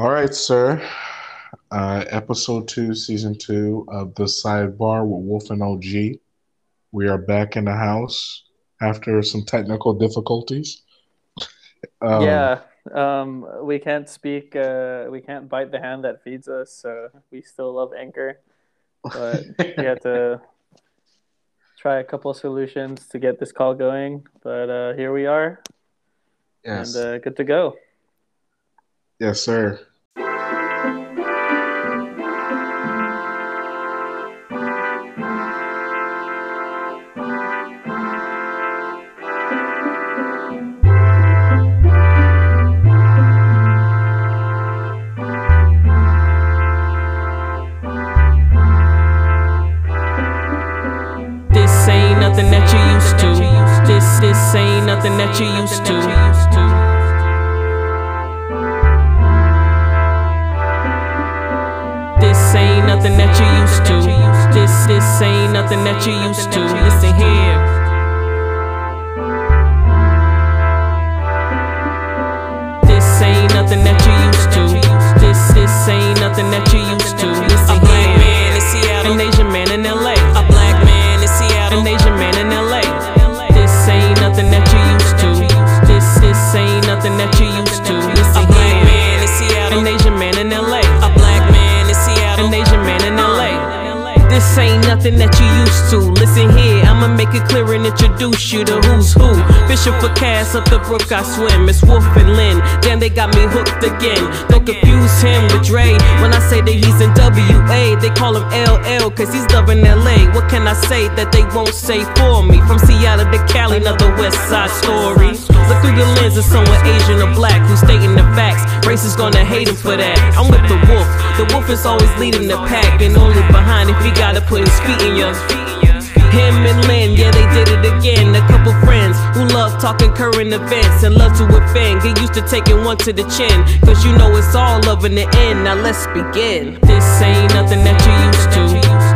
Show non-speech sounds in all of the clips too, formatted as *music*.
All right, sir. Uh, episode two, season two of the sidebar with Wolf and OG. We are back in the house after some technical difficulties. Um, yeah, um, we can't speak. Uh, we can't bite the hand that feeds us. So we still love Anchor, but *laughs* we had to try a couple of solutions to get this call going. But uh, here we are. Yes. And uh, good to go. Yes, sir. Cass up the brook I swim. It's Wolf and Lynn. Damn, they got me hooked again. Don't confuse him with Dre. When I say that he's in WA, they call him LL, cause he's loving LA. What can I say that they won't say for me? From Seattle to Cali, another West Side story. Look through the lens of someone Asian or black who's stating the facts. Race is gonna hate him for that. I'm with the wolf. The wolf is always leading the pack and only behind if he gotta put his feet in your. Him and Lynn, yeah, they did it again. A couple friends who love talking current events and love to offend. Get used to taking one to the chin. Cause you know it's all love in the end. Now let's begin. This ain't nothing that you used to.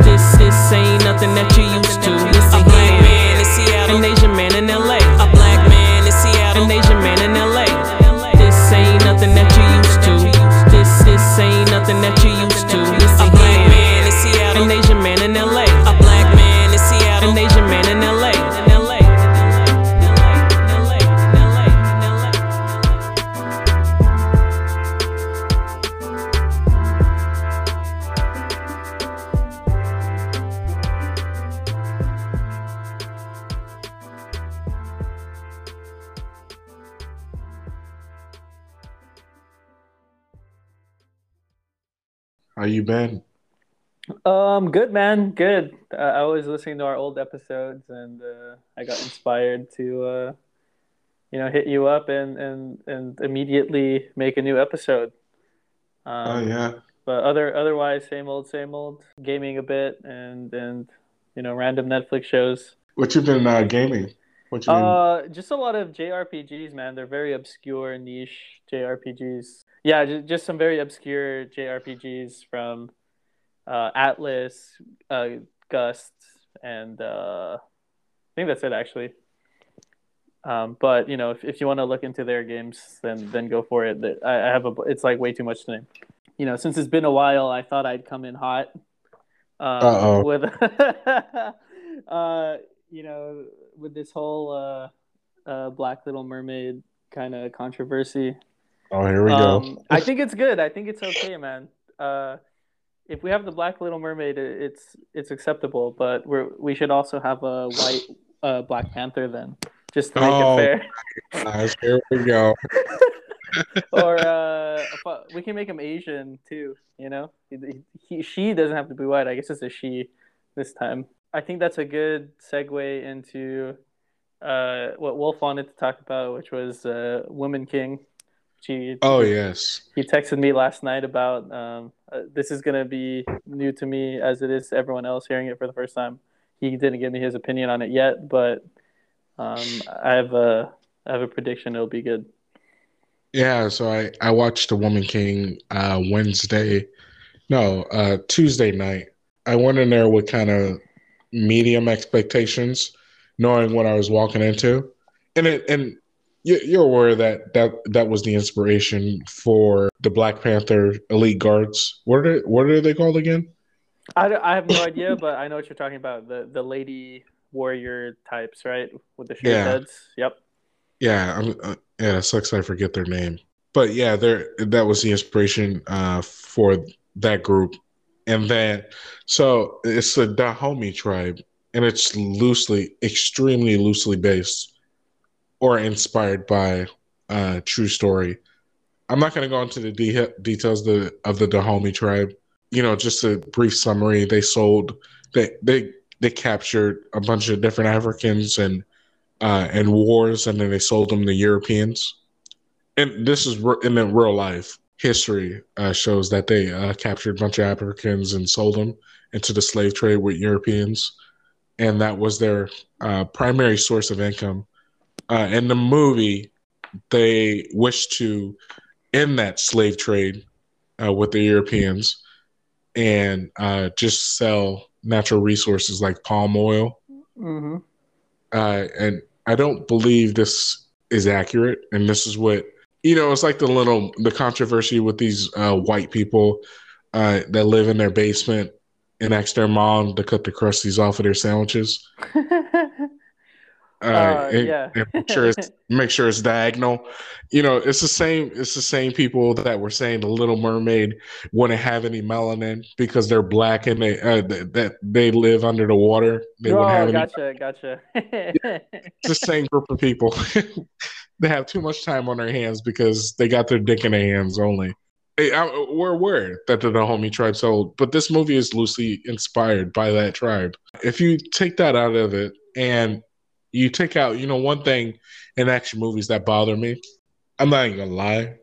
This, this ain't nothing that you used to. Listen a black man in Seattle. An Asian man you been? Um, good man, good. Uh, I was listening to our old episodes, and uh, I got inspired to, uh, you know, hit you up and and and immediately make a new episode. Um, oh yeah. But other otherwise, same old, same old. Gaming a bit, and and you know, random Netflix shows. What you've been uh, gaming? What you uh, been... just a lot of JRPGs, man. They're very obscure, niche JRPGs. Yeah, just, just some very obscure JRPGs from uh, Atlus, uh, Gust, and uh, I think that's it actually. Um, but you know, if, if you want to look into their games, then then go for it. I, I have a. It's like way too much to name. You know, since it's been a while, I thought I'd come in hot. Um, with, *laughs* uh, you know, with this whole uh, uh, Black Little Mermaid kind of controversy. Oh, here we um, go. I think it's good. I think it's *laughs* okay, man. Uh, if we have the Black Little Mermaid, it's it's acceptable. But we we should also have a white uh, Black Panther then, just to make oh, it fair. Nice. Here we go. *laughs* or uh, we can make him Asian too. You know, he, he, she doesn't have to be white. I guess it's a she this time. I think that's a good segue into uh, what Wolf wanted to talk about, which was uh, Woman King. She, oh yes. He texted me last night about um, uh, this is gonna be new to me as it is to everyone else hearing it for the first time. He didn't give me his opinion on it yet, but um, I have a I have a prediction it'll be good. Yeah, so I I watched The Woman King uh, Wednesday, no uh, Tuesday night. I went in there with kind of medium expectations, knowing what I was walking into, and it and you're aware that that that was the inspiration for the Black Panther elite guards. What are what are they called again? I, I have no idea, but I know what you're talking about. The the lady warrior types, right? With the shaved Yeah. heads. Yep. Yeah, I'm, uh, yeah, it sucks. I forget their name, but yeah, there that was the inspiration uh, for that group, and then so it's the Dahomey tribe, and it's loosely, extremely loosely based or inspired by uh, true story. I'm not going to go into the de- details of the, of the Dahomey tribe. You know, just a brief summary. They sold, they they they captured a bunch of different Africans and uh, and wars, and then they sold them to Europeans. And this is re- in real life history uh, shows that they uh, captured a bunch of Africans and sold them into the slave trade with Europeans, and that was their uh, primary source of income. Uh, in the movie, they wish to end that slave trade uh, with the Europeans and uh, just sell natural resources like palm oil Mm-hmm. uh, and I don't believe this is accurate. And this is what you know. It's like the little the controversy with these uh, white people uh, that live in their basement and ask their mom to cut the crusties off of their sandwiches. *laughs* Uh, and- yeah. and make sure it's *laughs* make sure it's diagonal. You know, it's the same. It's the same people that were saying the Little Mermaid wouldn't have any melanin because they're black and they uh, th- that they live under the water. They wouldn't have oh, any gotcha, gotcha. it's the *laughs* same group of people. *laughs* they have too much time on their hands because they got their dick in their hands only. Hey, I, we're aware that the Dahomey tribe sold, but this movie is loosely inspired by that tribe. If you take that out of it and you take out, you know, one thing in action movies that bother me, I'm not even gonna lie.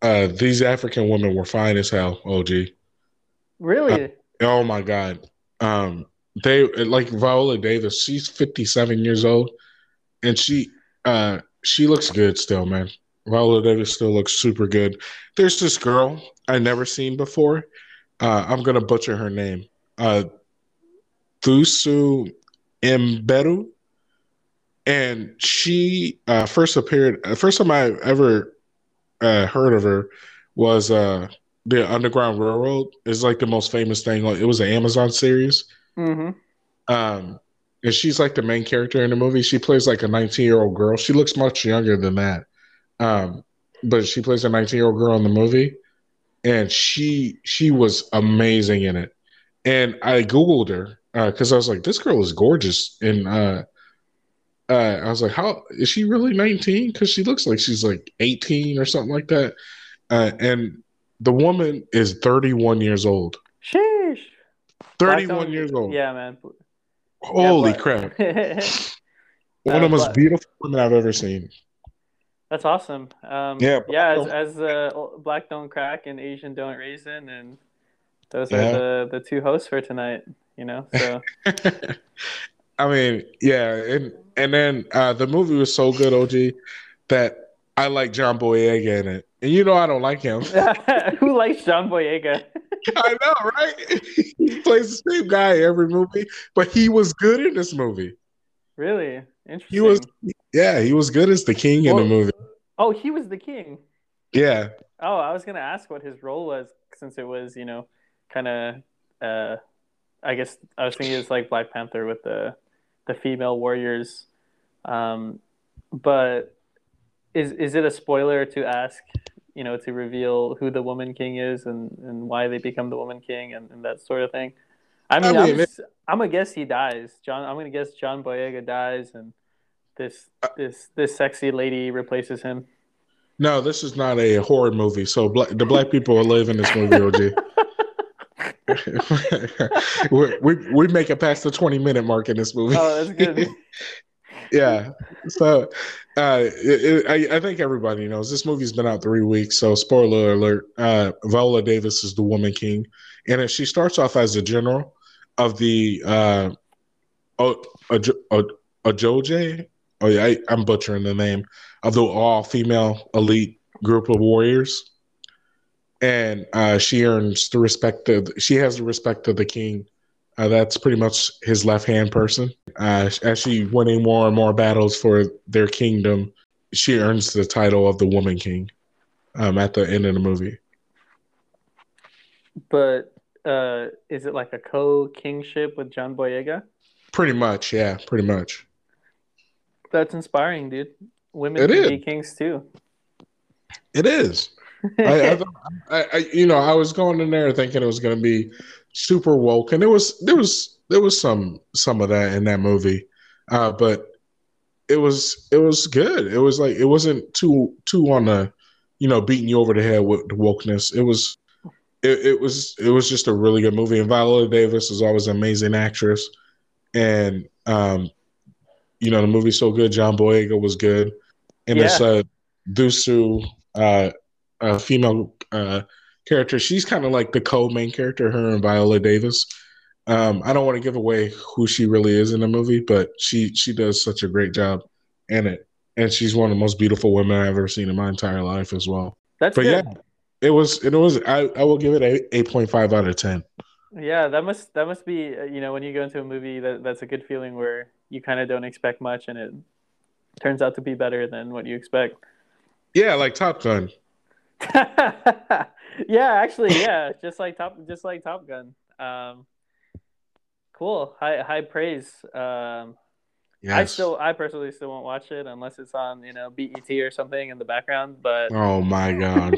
Uh, these African women were fine as hell. OG. really? Oh my god. Um they like Viola Davis, she's 57 years old and she uh she looks good still, man. Viola Davis still looks super good. There's this girl I never seen before. Uh I'm to butcher her name. Uh Thusu Mberu and she uh first appeared uh, first time I ever uh heard of her was uh the Underground Railroad is like the most famous thing. Like it was an Amazon series. Mm-hmm. Um, and she's like the main character in the movie. She plays like a 19 year old girl. She looks much younger than that. Um, but she plays a 19 year old girl in the movie, and she she was amazing in it. And I googled her because I was like, this girl is gorgeous. And uh, uh, I was like, how is she really 19? Because she looks like she's like 18 or something like that. Uh, and the woman is 31 years old. Sheesh. 31 years old. Yeah, man. Holy Yeah, crap. but- *laughs* One of Uh, the most but- beautiful women I've ever seen. That's awesome. Um, Yeah, yeah. As, as uh, black don't crack and Asian don't raisin, and those Yeah. are the the two hosts for tonight. You know, so *laughs* I mean, yeah, and and then uh, the movie was so good, OG, that I like John Boyega in it, and you know I don't like him. *laughs* who likes John Boyega? *laughs* I know, right? *laughs* he plays the same guy every movie, but he was good in this movie. Really interesting. He was, yeah, he was good as the king in the movie. Oh, he was the king. Yeah, Oh, I was gonna ask what his role was since it was, you know, kind of. Uh, I guess I was thinking it's like Black Panther with the the female warriors. Um, but is is it a spoiler to ask, you know, to reveal who the woman king is and, and why they become the woman king and, and that sort of thing? I mean, I mean, am I'm gonna guess he dies. John, I'm gonna guess John Boyega dies and this this this sexy lady replaces him. no, this is not a horror movie. So black, the black people will live in this movie, OG. *laughs* *laughs* we, we we make it past the 20 minute mark in this movie. Oh, that's good. *laughs* yeah. So uh, it, it, I, I think everybody knows this movie's been out three weeks. So spoiler alert: uh, Viola Davis is the Woman King, and she starts off as a general of the uh, o, Ojo- O- Ojoje. Oh yeah, I, I'm butchering the name of the all female elite group of warriors. And uh, she earns the respect of she has the respect of the king. Uh, that's pretty much his left hand person uh, as she winning more and more battles for their kingdom. she earns the title of the Woman King um, at the end of the movie. But uh, is it like a co-kingship with John Boyega? Pretty much, yeah, pretty much. That's inspiring, dude. Women It can is. be kings too. It is. I, I, *laughs* I, I, you know, I was going in there thinking it was going to be super woke, and there was there was there was some some of that in that movie, uh, but it was it was good. It was like it wasn't too too on the, you know, beating you over the head with the wokeness. It was. It, it was it was just a really good movie, and Viola Davis is always an amazing actress, and um, you know the movie's so good. John Boyega was good, and it's Yeah. uh, Dusu, uh, a female uh, character. She's kind of like the co-main character, her and Viola Davis. Um, I don't want to give away who she really is in the movie, but she she does such a great job in it, and she's one of the most beautiful women I've ever seen in my entire life as well. That's But good. yeah, it was it was I, I will give it a eight point five out of ten. Yeah, that must that must be uh, you know when you go into a movie that that's a good feeling where you kind of don't expect much and it turns out to be better than what you expect. Yeah, like Top Gun. *laughs* yeah, actually, yeah, just like Top just like Top Gun. Um, cool, high high praise. Um, Yes. I still I personally still won't watch it unless it's on you know BET or something in the background. But Oh my god,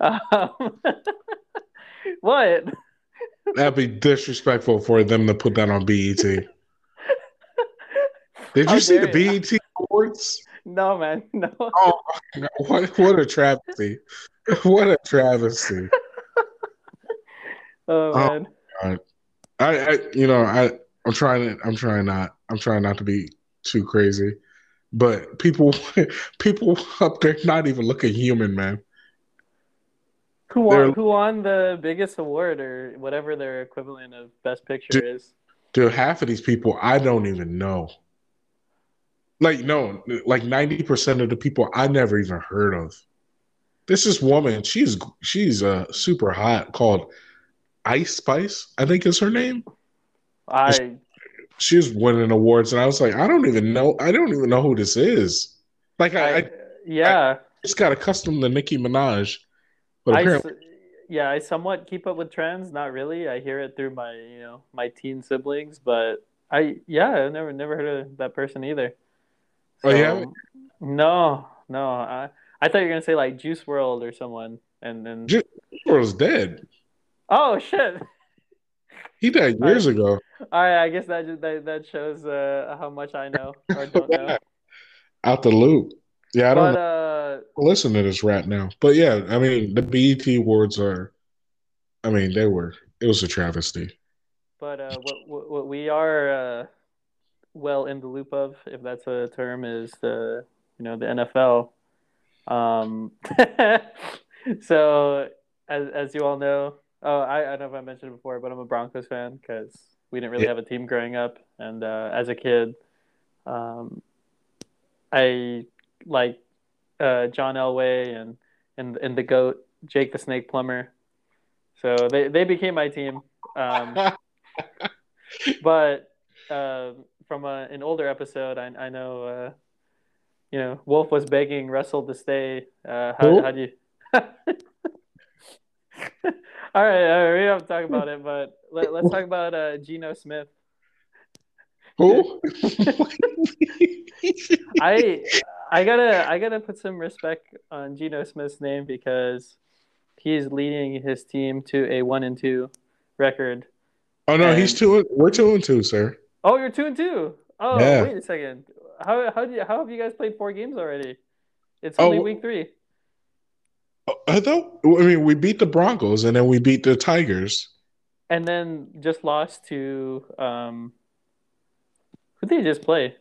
*laughs* um, *laughs* what? that'd be disrespectful for them to put that on BET. Did you see the. BET awards? No, man, *laughs* no. Oh what what a travesty! What a travesty! *laughs* Oh Oh. man. I, I you know I I'm trying to I'm trying not I'm trying not to be too crazy, but people *laughs* people up there not even looking human, man. Who They're- won? Who won the biggest award or whatever their equivalent of best picture Dude. is? Dude, half of these people I don't even know. Like no, like ninety percent of the people I never even heard of. This is woman. She's she's uh super hot called Ice Spice. I think is her name. I She was winning awards, and I was like, I don't even know. I don't even know who this is. Like I, I, I yeah, just got accustomed to Nicki Minaj, but I, apparently, s- yeah, I somewhat keep up with trends. Not really. I hear it through my you know my teen siblings, but I yeah, I never never heard of that person either. Oh, haven't? No, no. I I thought you were gonna say like Juice WRLD or someone, and then Juice was dead. oh shit. He died *laughs* years ago. All right, I guess that that that shows uh, how much I know or don't know. *laughs* Out the loop. Yeah, I don't But uh, listen to this rap now. But yeah, I mean, the BET awards are. I mean, they were. It was a travesty. But uh, what, what what we are uh, well in the loop of, if that's a term, is the you know the NFL. Um, *laughs* so as as you all know, oh I, I don't know if I mentioned it before, but I'm a Broncos fan because we didn't really Yeah. have a team growing up, and uh, as a kid, um, I like uh, John Elway and and and the goat Jake the Snake Plummer. So they, they became my team. Um, *laughs* but uh, from a, an older episode, I, I know, uh, you know, Wolf was begging Russell to stay. Uh, how, how do you? *laughs* all right, all right, we don't have to talk about it, but let, let's talk about uh, Geno Smith. Who? *laughs* I I gotta I gotta put some respect on Geno Smith's name because he's leading his team to a one and two record. oh no, he's two. We're two and two, sir. Oh, you're two and two. Oh, Yeah. wait a second. How how do you, how have you guys played four games already? It's Oh, only wh- week three. Oh, I thought. I mean, we beat the Broncos and then we beat the Tigers. And then just lost to um who did they just play?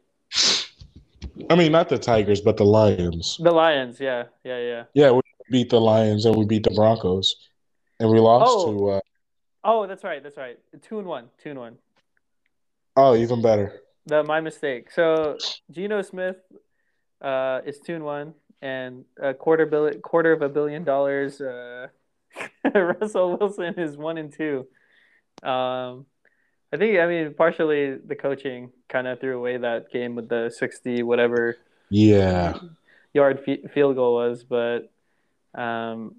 I mean, not the Tigers, but the Lions. The Lions, yeah, yeah, yeah. Yeah, we beat the Lions and we beat the Broncos, and we lost Oh. to. Uh, Oh, that's right, that's right. Two and one, two and one. Oh, even better. The my mistake. So Geno Smith uh, is two and one, and a quarter billion, quarter of a billion dollars. Uh, *laughs* Russell Wilson is one and two. Um, I think I mean partially the coaching kind of threw away that game with the sixty whatever Yeah, yard f- field goal was, but um,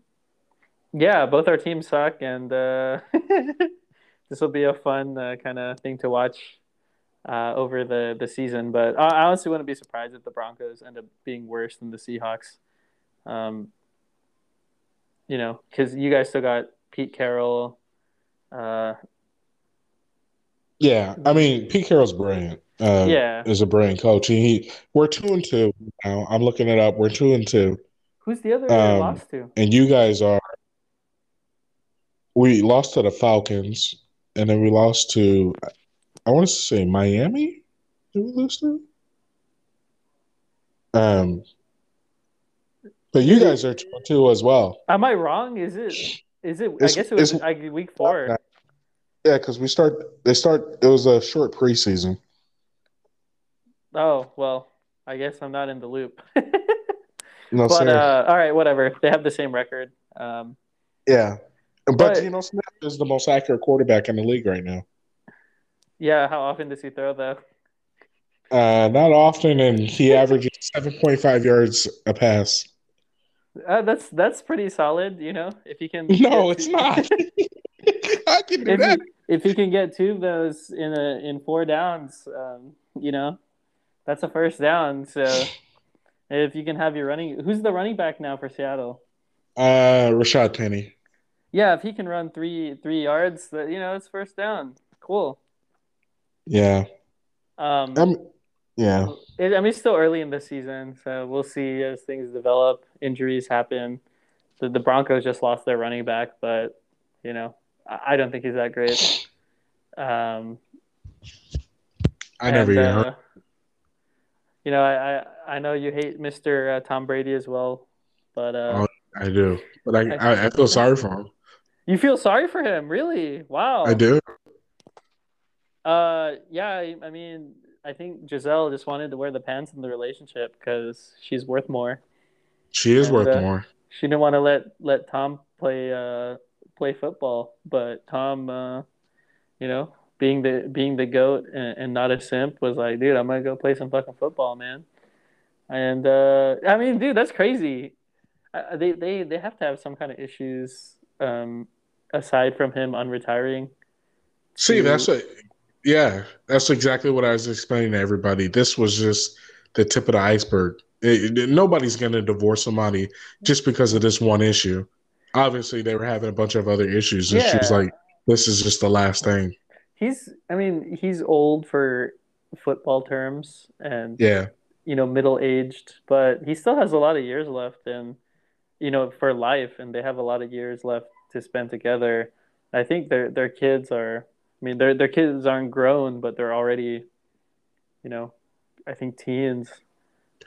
yeah, both our teams suck, and uh, *laughs* this will be a fun uh, kind of thing to watch uh, over the the season. But I, honestly wouldn't be surprised if the Broncos end up being worse than the Seahawks. Um, you know, because you guys still got Pete Carroll. Uh, Yeah, I mean Pete Carroll's brilliant. Uh, Yeah. is a brilliant coach. He we're two and two now. I'm looking it up. We're two and two, who's the other Um, lost to? and you guys are. We lost to the Falcons, and then we lost to. I want to say Miami. Did we lose to? Um, but you guys are two two as well. Am I wrong? Is it? Is it? It's- I guess it was like week four. Yeah, because we start. They start. It was a short preseason. Oh well, I guess I'm not in the loop. No, *laughs* but sir. uh, all right, whatever. They have the same record. Um, yeah, but, but- Geno Smith is the most accurate quarterback in the league right now. Yeah. How often does he throw though? Uh, not often, and he averages seven point five yards a pass. Uh, that's that's pretty solid. You know, if he can. *laughs* No, it's two- not. *laughs* I can do if that. he, if he can get two of those in a in four downs, um, you know, that's a first down. So if you can have your running, who's the running back now for Seattle? Uh, Rashad Penny. Yeah, if he can run three three yards, that you know, it's first down. Cool. Yeah. Um, Um. Yeah. it, I mean, it's still early in the season, so we'll see as things develop. Injuries happen. The, the Broncos just lost their running back, but you know, I, I don't think he's that great. Um, I never and, even uh, heard. You know, I, I I know you hate Mister uh, Tom Brady as well, but uh, Oh. I do, but I, I I feel sorry for him. you feel sorry for him, really? Wow. I do. Uh, yeah. I, I mean, I think Gisele just wanted to wear the pants in the relationship because she's worth more. She is And, worth uh, more. She didn't want to let let Tom play uh play football, but Tom, uh, you know, being the being the goat and, and not a simp, was like, dude, I'm gonna go play some fucking football, man. And uh, I mean, dude, that's crazy. Uh, they they they have to have some kind of issues um, aside from him unretiring. See, to- that's what. Yeah, that's exactly what I was explaining to everybody. This was just the tip of the iceberg. It- it- nobody's going to divorce somebody just because of this one issue. Obviously, they were having a bunch of other issues, and she was like, "This is just the last thing." He's, I mean, he's old for football terms, and Yeah, you know, middle aged, but he still has a lot of years left and you know, for life and they have a lot of years left to spend together. I think their their kids are I mean their their kids aren't grown, but they're already, you know, I think teens.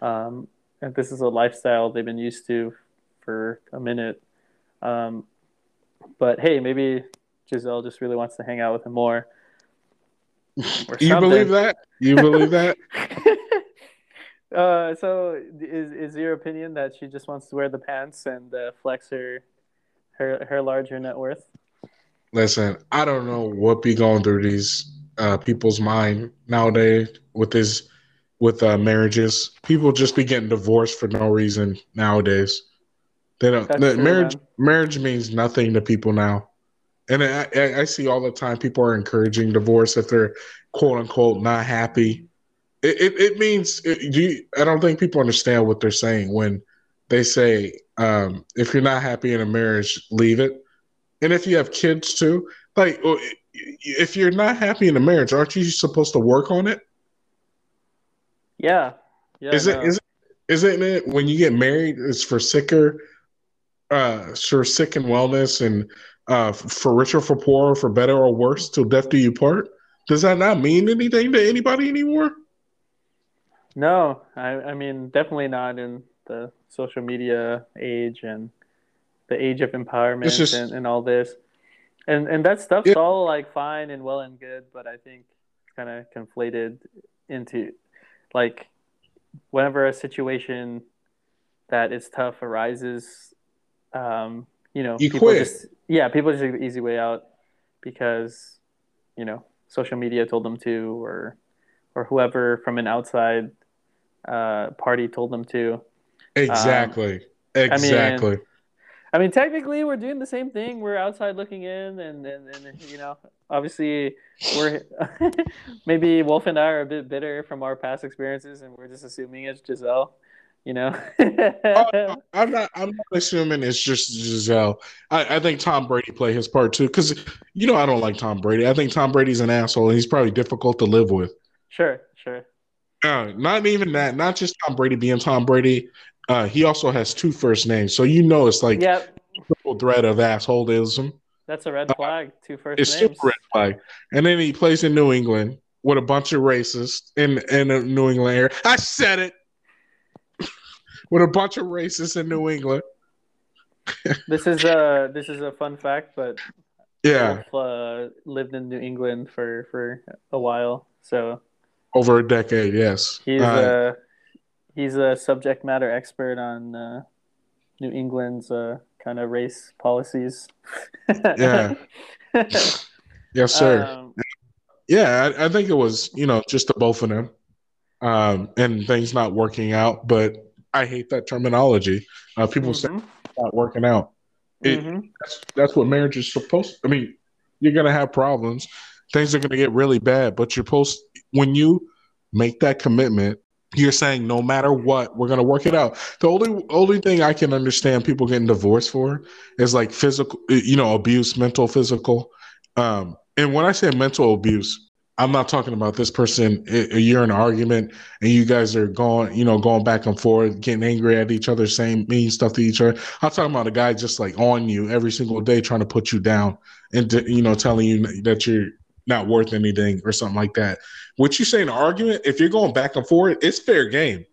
Um and this is a lifestyle they've been used to for a minute. Um but hey, maybe Gisele just really wants to hang out with him more. *laughs* Or you believe that? You believe that? *laughs* uh, so is is your opinion that she just wants to wear the pants and uh, flex her her her larger net worth? Listen, I don't know what be going through these uh, people's mind nowadays with this with uh, marriages. People just be getting divorced for no reason nowadays. They don't. The true, marriage man. marriage means nothing to people now, and I, I, I see all the time people are encouraging divorce if they're quote unquote not happy. It it, it means it, do you, I don't think people understand what they're saying when they say um, if you're not happy in a marriage, leave it. And if you have kids too, like oh, if you're not happy in a marriage, aren't you supposed to work on it? Yeah, yeah. is it no. is it isn't it when you get married it's for sicker uh for sick and wellness and uh for richer for poorer for better or worse till death do you part does that not mean anything to anybody anymore No, I I mean definitely not in the social media age and the age of empowerment just- and, and all this. And and that stuff's Yeah. all like fine and well and good, but I think it's kind of conflated into like whenever a situation that is tough arises, um, you know, You people quit. just yeah, people just take the easy way out because you know social media told them to or or whoever from an outside uh, party told them to. Exactly. exactly. I mean, technically, we're doing the same thing. We're outside looking in, and and, and you know, obviously, we're *laughs* maybe Wolf and I are a bit bitter from our past experiences, and we're just assuming it's Gisele. You know, Oh, *laughs* I'm not. I'm not assuming it's just Gisele. I, I think Tom Brady played his part too, because you know I don't like Tom Brady. I think Tom Brady's an asshole, and he's probably difficult to live with. sure, sure. Uh, not even that. Not just Tom Brady being Tom Brady. Uh, he also has two first names, so you know it's like Yep, triple threat of assholeism. that's a red flag. Two first It's names. super red flag. And then he plays in New England with a bunch of racists in in the New England area. I said it. *laughs* with a bunch of racists in New England. *laughs* This is a this is a fun fact, but Yeah, Wolf uh, lived in New England for for a while, so over a decade. Yes. he's Uh, uh, he's a subject matter expert on uh, New England's uh, kind of race policies. *laughs* Yeah. *laughs* yes, sir. Um, yeah, I, I think it was you know just the both of them, um, and things not working out. But I hate that terminology. Uh, people say mhm, it's not working out. It- mhm. That's that's what marriage is supposed. I mean, you're gonna have problems. Things are gonna get really bad, but you're supposed when you make that commitment, you're saying no matter what, we're gonna work it out. The only only thing I can understand people getting divorced for is like physical, you know, abuse, mental, physical. Um, and when I say mental abuse, I'm not talking about this person. You're in an argument and you guys are going, you know, going back and forth, getting angry at each other, saying mean stuff to each other. I'm talking about a guy just like on you every single day, trying to put you down and you know, telling you that you're not worth anything or something like that. What you say in an argument, if you're going back and forth, it's fair game.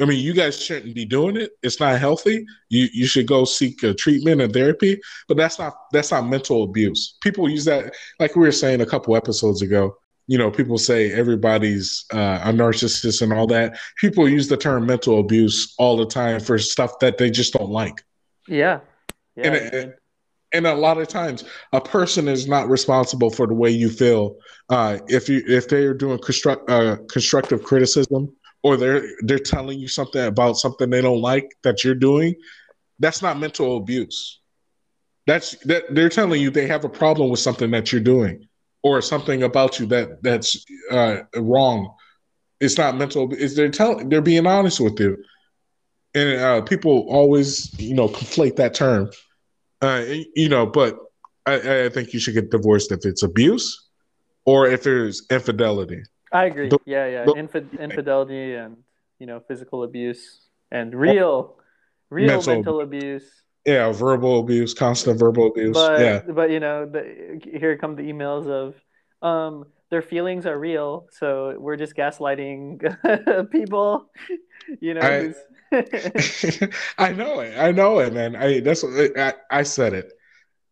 I mean, you guys shouldn't be doing it. It's not healthy. You you should go seek a treatment and therapy. But that's not that's not mental abuse. People use that like we were saying a couple episodes ago. You know, people say everybody's uh, a narcissist and all that. People use the term mental abuse all the time for stuff that they just don't like. Yeah, yeah. And it- and a lot of times a person is not responsible for the way you feel uh, if you if they're doing construct uh, constructive criticism or they're they're telling you something about something they don't like that you're doing that's not mental abuse. That's that they're telling you they have a problem with something that you're doing or something about you that that's uh, wrong. It's not mental is they're telling they're being honest with you. And uh, people always you know conflate that term uh, you know, but I, I think you should get divorced if it's abuse or if there's infidelity. I agree. the- yeah, yeah. the- Infi- *laughs* infidelity and you know physical abuse and real, real Mental- mental abuse. Yeah, verbal abuse, constant verbal abuse. But yeah, but you know the, here come the emails of um their feelings are real, so we're just gaslighting *laughs* people. *laughs* You know. I- *laughs* I know it. I know it, man. I that's what I, I said it.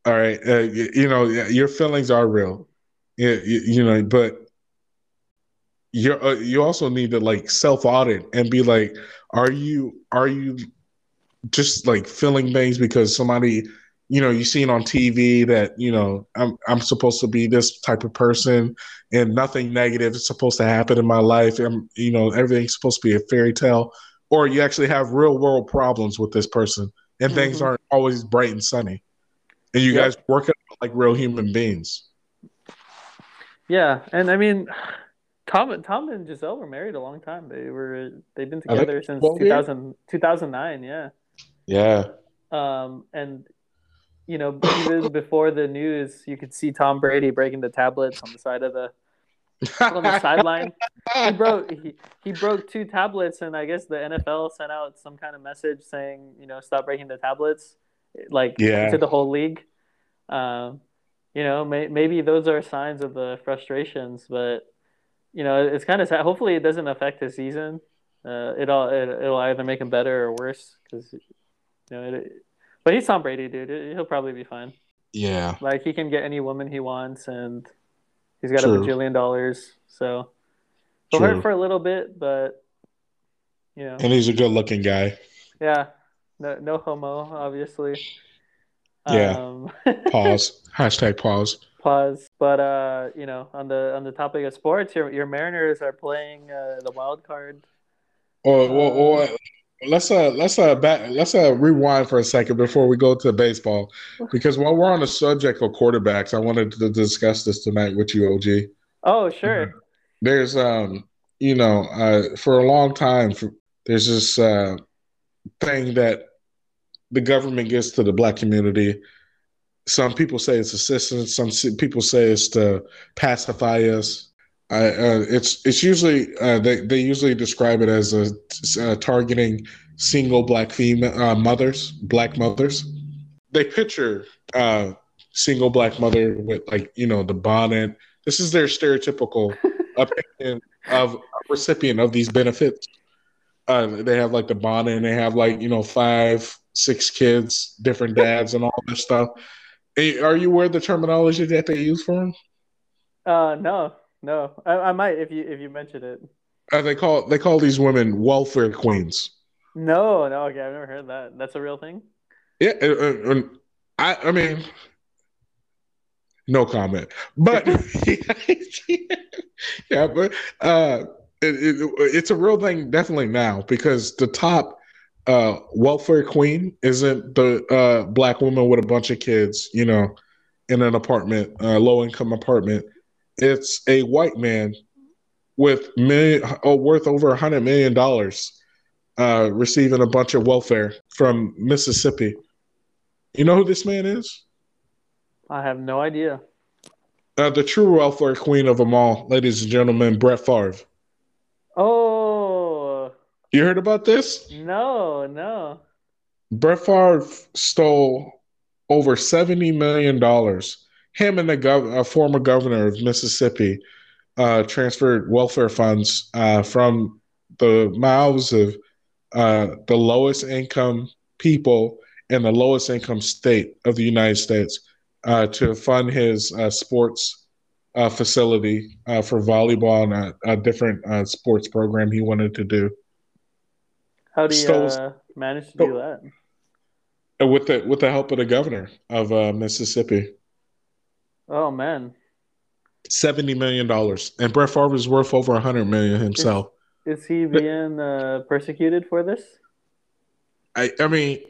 All right, uh, you, you know your feelings are real. Yeah, you, you know, but you uh, you also need to like self audit and be like, are you are you just like feeling things because somebody you know you seen on TV that you know I'm I'm supposed to be this type of person and nothing negative is supposed to happen in my life. and you know everything's supposed to be a fairy tale, or you actually have real world problems with this person and things Mhm. aren't always bright and sunny, and you Yep. guys work it out like real human beings. yeah, and I mean, Tom, Tom and Gisele were married a long time. They were they've been together since 12 years? 2000, 2009, Yeah. Yeah, Um, and you know, even before the news, you could see Tom Brady breaking the tablets on the side of the on the sideline. *laughs* He broke he, he broke two tablets, and I guess the NFL sent out some kind of message saying, you know, stop breaking the tablets, like Yeah. to the whole league. Um, you know, may, maybe those are signs of the frustrations, but you know, it's kind of sad. Hopefully, it doesn't affect his season. Uh, it'll it, it'll either make him better or worse because you know it. But he's Tom Brady, dude. He'll probably be fine. yeah, Like he can get any woman he wants, and he's got True. a bajillion dollars. So he'll True. hurt for a little bit, but you know, and he's a good looking guy. yeah, no, no homo, obviously. Yeah. Um, *laughs* Pause. Hashtag pause. pause. But uh, you know, on the on the topic of sports, your your Mariners are playing uh, the wild card. Or, or, or let's uh let's uh back let's uh rewind for a second before we go to baseball because while we're on the subject of quarterbacks, I wanted to discuss this tonight with you, OG. Oh, sure. There's um you know uh for a long time for, there's this uh thing that the government gives to the black community. Some people say it's assistance. Some people say it's to pacify us. I, uh, it's it's usually uh, they they usually describe it as a uh, targeting single black female uh, mothers, black mothers. They picture uh, single black mother with like you know the bonnet. This is their stereotypical *laughs* opinion of a recipient of these benefits. Uh, they have like the bonnet, and they have like you know five, six kids, different dads, and all this stuff. Eh, Are you aware of the terminology that they use for them? Uh, no, no. I, I might if you if you mention it. Uh, they call they call these women welfare queens. No, no. Okay, I've never heard that. That's a real thing. Yeah, uh, uh, uh, I I mean, no comment. But *laughs* *laughs* yeah, but uh, it, it, it's a real thing definitely now because the top uh, welfare queen isn't the uh, black woman with a bunch of kids, you know, in an apartment, uh, low income apartment. It's a white man with million, oh, worth over a hundred million dollars, uh, receiving a bunch of welfare from Mississippi. You know who this man is? I have no idea. Uh, the true welfare queen of them all, ladies and gentlemen, Brett Favre. Oh You heard about this? no, no. Brett Favre stole over seventy million dollars. Him and the gov- a former governor of Mississippi uh, transferred welfare funds uh, from the mouths of uh, the lowest income people in the lowest income state of the United States uh, to fund his uh, sports uh, facility uh, for volleyball and a, a different uh, sports program he wanted to do. How do you Stole- uh, manage to do that? With the with the help of the governor of uh, Mississippi. Oh man, Seventy million dollars, and Brett Favre is worth over a hundred million himself. is he being uh, persecuted for this? I, I mean,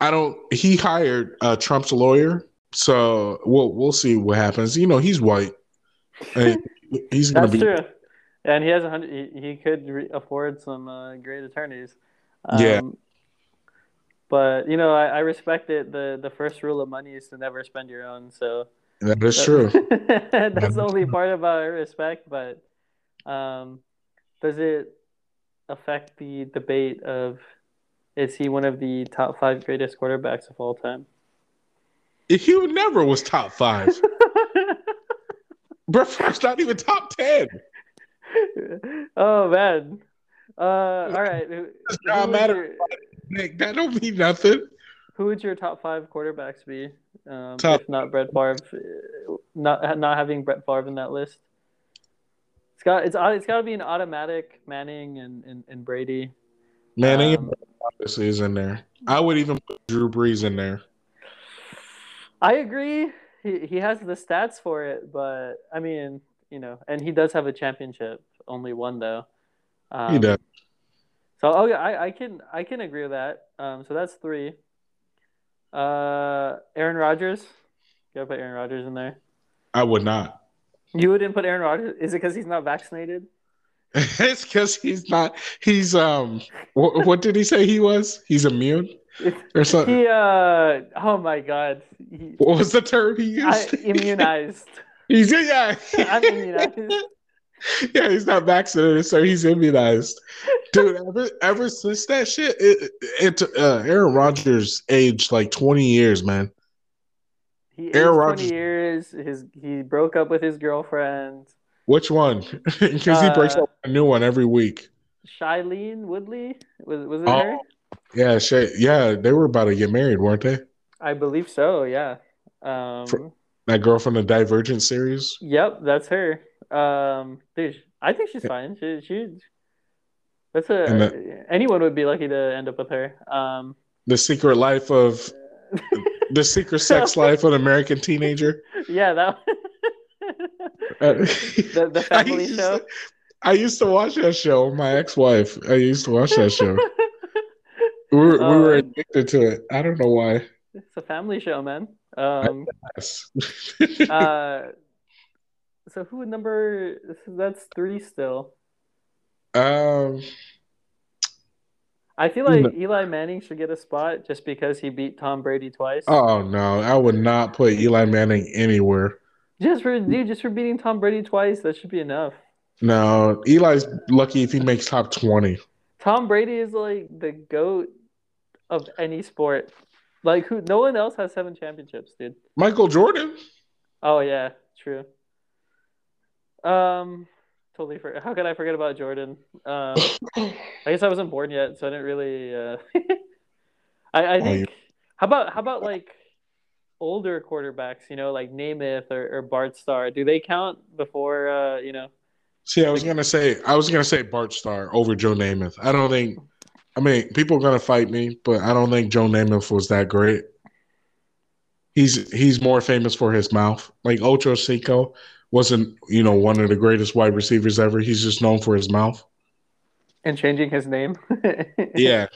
I don't. He hired uh, Trump's lawyer, so we'll we'll see what happens. You know, he's white, and *laughs* he's gonna That's be. true. And he has a hundred. He, he could re- afford some uh, great attorneys. Yeah. Um, But you know, I, I respect it. the The first rule of money is to never spend your own. So That is true. *laughs* That's the only part about respect. But um, does it affect the debate of is he one of the top five greatest quarterbacks of all time? He never was top five. *laughs* Brett not even top ten. oh man. Uh, all right. Does not matter. your- Nick, that don't mean nothing. Who would your top five quarterbacks be? Um, Top- if not Brett Favre, uh, not not having Brett Favre in that list. It's got it's it's got to be an automatic Manning and and, and Brady. Manning Um, obviously is in there. I would even put Drew Brees in there. I agree. He he has the stats for it, but I mean, you know, and he does have a championship, only one though. Um, He does. So oh yeah, I, I can I can agree with that. Um, so that's three. Uh, Aaron Rodgers. You gotta put Aaron Rodgers in there. I would not. You wouldn't put Aaron Rodgers? Is it because he's not vaccinated? *laughs* it's because he's not. He's um. What, what did he say he was? He's immune or something. He uh oh my god, he, What was the term he I, used? *laughs* immunized. he's yeah. *laughs* I'm immunized. *laughs* yeah, he's not vaccinated, so he's immunized. Dude, ever, ever since that shit, it, it, uh, Aaron Rodgers aged like twenty years, man. He aged Aaron twenty Rodgers- years. His he broke up with his girlfriend, Which one? *laughs* Because he breaks Uh, up a new one every week. Shailene Woodley. Was was it Oh. her? Yeah, Shay, yeah, they were about to get married, weren't they? I believe so. Yeah. Um. For- That girl from the Divergent series. Yep, that's her. Um, dude, I think she's fine. She, she, that's a the- anyone would be lucky to end up with her. Um, The secret life of the *laughs* secret sex life of an American teenager. yeah, that. Uh, *laughs* *laughs* the the I family used show. to- I used to watch that show. My ex-wife. I used to watch that show. We were, we were addicted to it. I don't know why. It's a family show, man. Um, Yes. uh, so who would number? That's three still. um, I feel like Eli Manning should get a spot just because he beat Tom Brady twice. oh no, I would not put Eli Manning anywhere. Just for dude, just for beating Tom Brady twice, that should be enough. No, Eli's lucky if he makes top twenty. Tom Brady is like the goat of any sport. Like who? No one else has seven championships, dude. Michael Jordan. Oh yeah, true. Um, totally. For, how could I forget about Jordan? Um, I guess I wasn't born yet, so I didn't really. Uh, *laughs* I I Oh, think. How about how about like older quarterbacks? You know, like Namath or, or Bart Starr. Do they count before? Uh, you know. See, I was gonna say, I was gonna say Bart Starr over Joe Namath. I don't think. I mean, people are gonna fight me, but I don't think Joe Namath was that great. He's he's more famous for his mouth. Like Ocho Cinco wasn't, you know, one of the greatest wide receivers ever. He's just known for his mouth. And changing his name. *laughs* Yeah,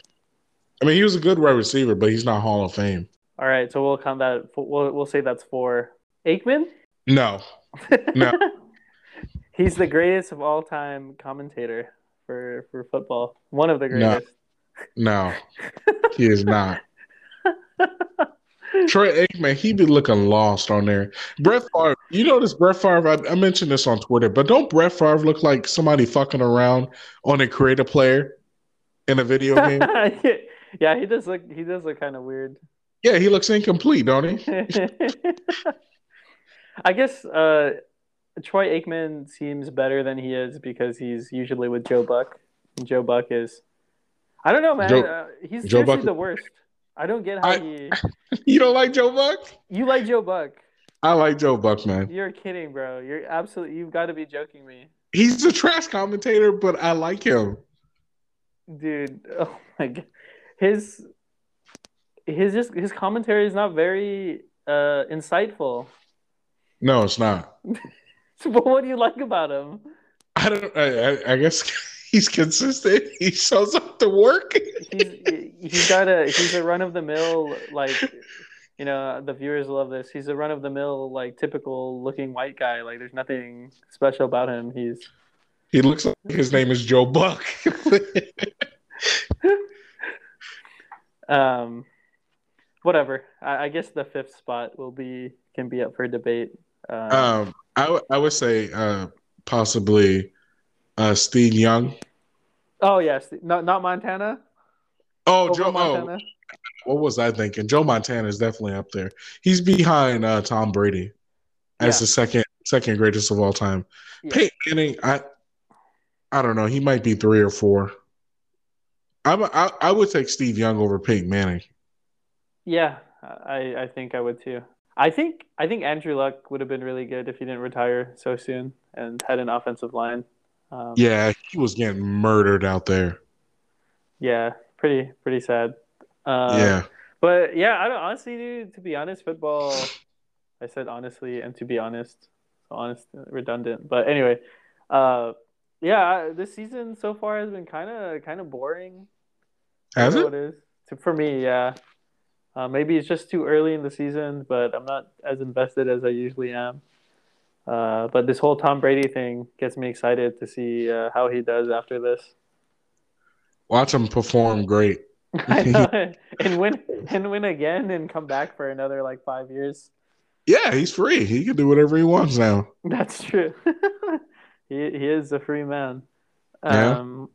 I mean, he was a good wide receiver, but he's not Hall of Fame. All right, so we'll count that. We'll we'll say that's for Aikman. No, No. *laughs* He's the greatest of all time commentator for for football. One of the greatest. No. no, he is not. *laughs* Troy Aikman, he be looking lost on there. Brett Favre, you notice Brett Favre, I, I mentioned this on Twitter, but don't Brett Favre look like somebody fucking around on a creative player in a video game? *laughs* yeah, he does look he does look kind of weird. yeah, he looks incomplete, don't he? *laughs* I guess uh, Troy Aikman seems better than he is because he's usually with Joe Buck. And Joe Buck is, I don't know, man. Joe- uh, he's Joe Buck- the worst. I don't get how I- he. *laughs* You don't like Joe Buck? You like Joe Buck? I like Joe Buck, man. You're kidding, bro. You're absolutely. You've got to be joking me, He's a trash commentator, but I like him. dude. *laughs* Oh my god, his his just his commentary is not very uh insightful. No, it's not. *laughs* But what do you like about him? I don't. I, I, I guess he's consistent. He shows up to work. He's got a he's a run of the mill like you know the viewers love this. He's a run of the mill like typical looking white guy. Like there's nothing special about him. He's He looks like his name is Joe Buck. *laughs* um whatever. I, I guess the fifth spot will be can be up for debate. Um, um, I w- I would say uh, possibly uh, Steve Young. oh yes. Not not montana Oh, Joe. Oh, what was I thinking? Joe Montana is definitely up there. He's behind uh, Tom Brady as Yeah. the second second greatest of all time. Yeah. Peyton Manning, I I don't know. He might be three or four. I'm, I I would take Steve Young over Peyton Manning. yeah i i think i would too i think i think andrew luck would have been really good if he didn't retire so soon and had an offensive line um, Yeah, he was getting murdered out there. Yeah, pretty pretty sad. Uh, yeah, but yeah, I don't honestly, dude. To be honest, football. I said honestly, and to be honest, so honest, redundant. But anyway, uh, yeah, this season so far has been kind of kind of boring. Has it? it is To- for me? Yeah. Uh, maybe it's just too early in the season, but I'm not as invested as I usually am. Uh, but this whole Tom Brady thing gets me excited to see uh, how he does after this. Watch him perform great. *laughs* *laughs* And win and win again and come back for another like five years. Yeah, he's free. He can do whatever he wants now. That's true. *laughs* he he is a free man. Yeah. Um,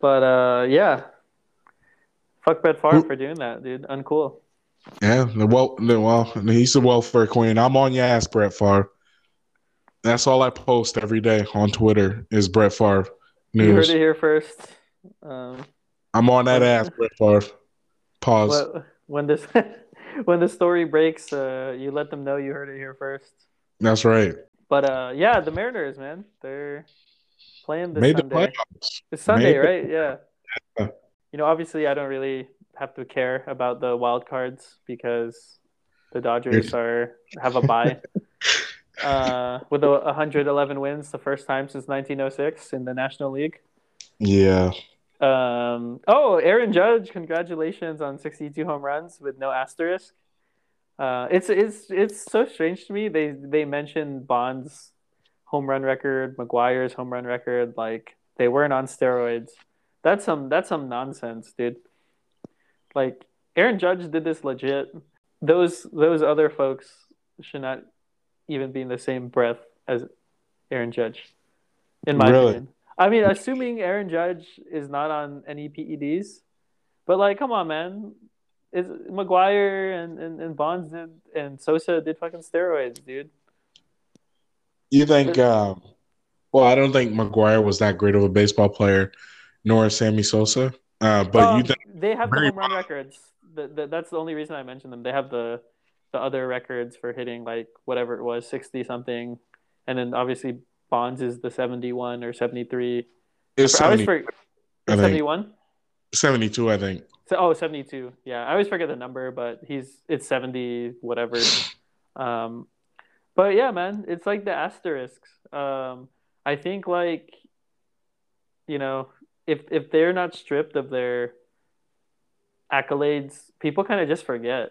but uh, yeah. Fuck Brett Favre for doing that, dude. Uncool. Yeah, the well, the, well, he's the welfare queen. I'm on your ass, Brett Favre. That's all I post every day on Twitter is Brett Favre news. You heard it here first. Um, I'm on that ass, Brett Favre. Pause. when this *laughs* when the story breaks, uh, you let them know you heard it here first. That's right. But uh, yeah, the Mariners, man, they're playing this Made the Sunday. playoffs. It's Sunday, Made right? Yeah. Yeah. You know, obviously, I don't really have to care about the wild cards because the Dodgers are have a bye. *laughs* uh, with a 111 wins, the first time since 1906 in the National League. Yeah, Um, oh, Aaron Judge, congratulations on 62 home runs with no asterisk. Uh, it's it's it's so strange to me. They they mentioned Bonds' home run record, McGwire's home run record, like they weren't on steroids. That's some that's some nonsense, dude. Like Aaron Judge did this legit. Those those other folks should not even be in the same breath as Aaron Judge, in my Really? opinion. I mean, assuming Aaron Judge is not on any PEDs, but like, come on, man. Is McGwire and, and, and Bonds did and Sosa did fucking steroids, dude. You think? Um, well, I don't think McGwire was that great of a baseball player, nor Sammy Sosa. Uh, but you Um, think? they have the home run records. The, the, that's the only reason I mentioned them. They have the the other records for hitting like whatever it was, sixty something, and then obviously Bonds is the seventy one or seventy three. It's I always 70, forget I think. seventy one. 72, I think. So, oh, 72. Yeah, I always forget the number, but he's it's 70 whatever. *laughs* um, but yeah, man, it's like the asterisks. Um, I think like you know, if if they're not stripped of their accolades, people kind of just forget.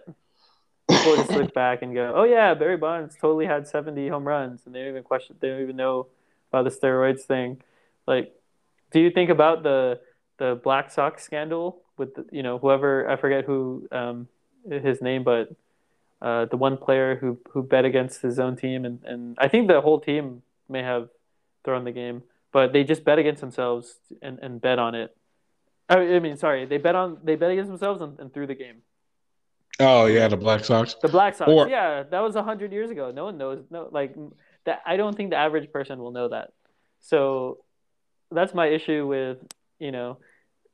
People just look *laughs* back and go, "Oh yeah, Barry Bonds totally had 70 home runs," and they don't even question. They don't even know about the steroids thing. Like, do you think about the the Black Sox scandal with the, you know whoever I forget who um, his name, but uh, the one player who who bet against his own team, and, and I think the whole team may have thrown the game, but they just bet against themselves and, and bet on it. I mean, sorry, they bet on they bet against themselves and, and threw the game. Oh yeah, the Black Sox. The Black Sox, Or- yeah, that was a hundred years ago. No one knows. No, like that. I don't think the average person will know that. So that's my issue with you know,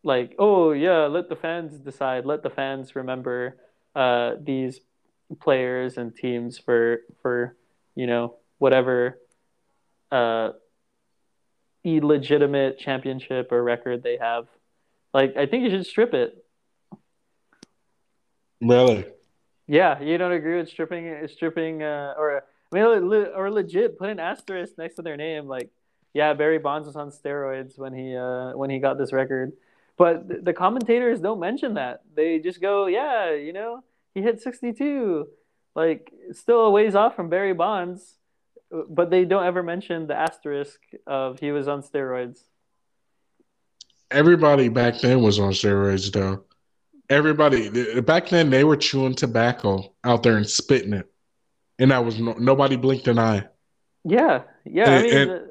like oh yeah, let the fans decide. Let the fans remember uh, these players and teams for for you know whatever uh, illegitimate championship or record they have. Like I think you should strip it. Really? Yeah, you don't agree with stripping stripping uh, or I mean or legit put an asterisk next to their name like yeah, Barry Bonds was on steroids when he uh, when he got this record. But th- the commentators don't mention that. They just go, yeah, you know, he hit 62. Like still a ways off from Barry Bonds, but they don't ever mention the asterisk of he was on steroids. Everybody back then was on steroids, though. Everybody back then they were chewing tobacco out there and spitting it, and that was no, nobody blinked an eye. Yeah, yeah. I And- mean, and-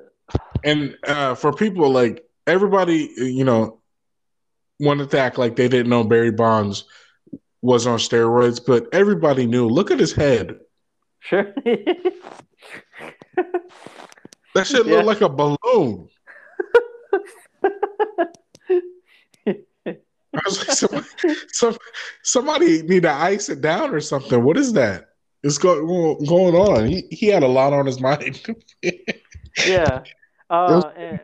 And uh, for people like everybody, you know, wanted to act like they didn't know Barry Bonds was on steroids, but everybody knew. Look at his head. sure. *laughs* That shit Yeah. looked like a balloon. *laughs* I was like, somebody, some, somebody need to ice it down or something. What is that? It's go, going on. He he had a lot on his *laughs* mind. yeah. *laughs* Uh, and-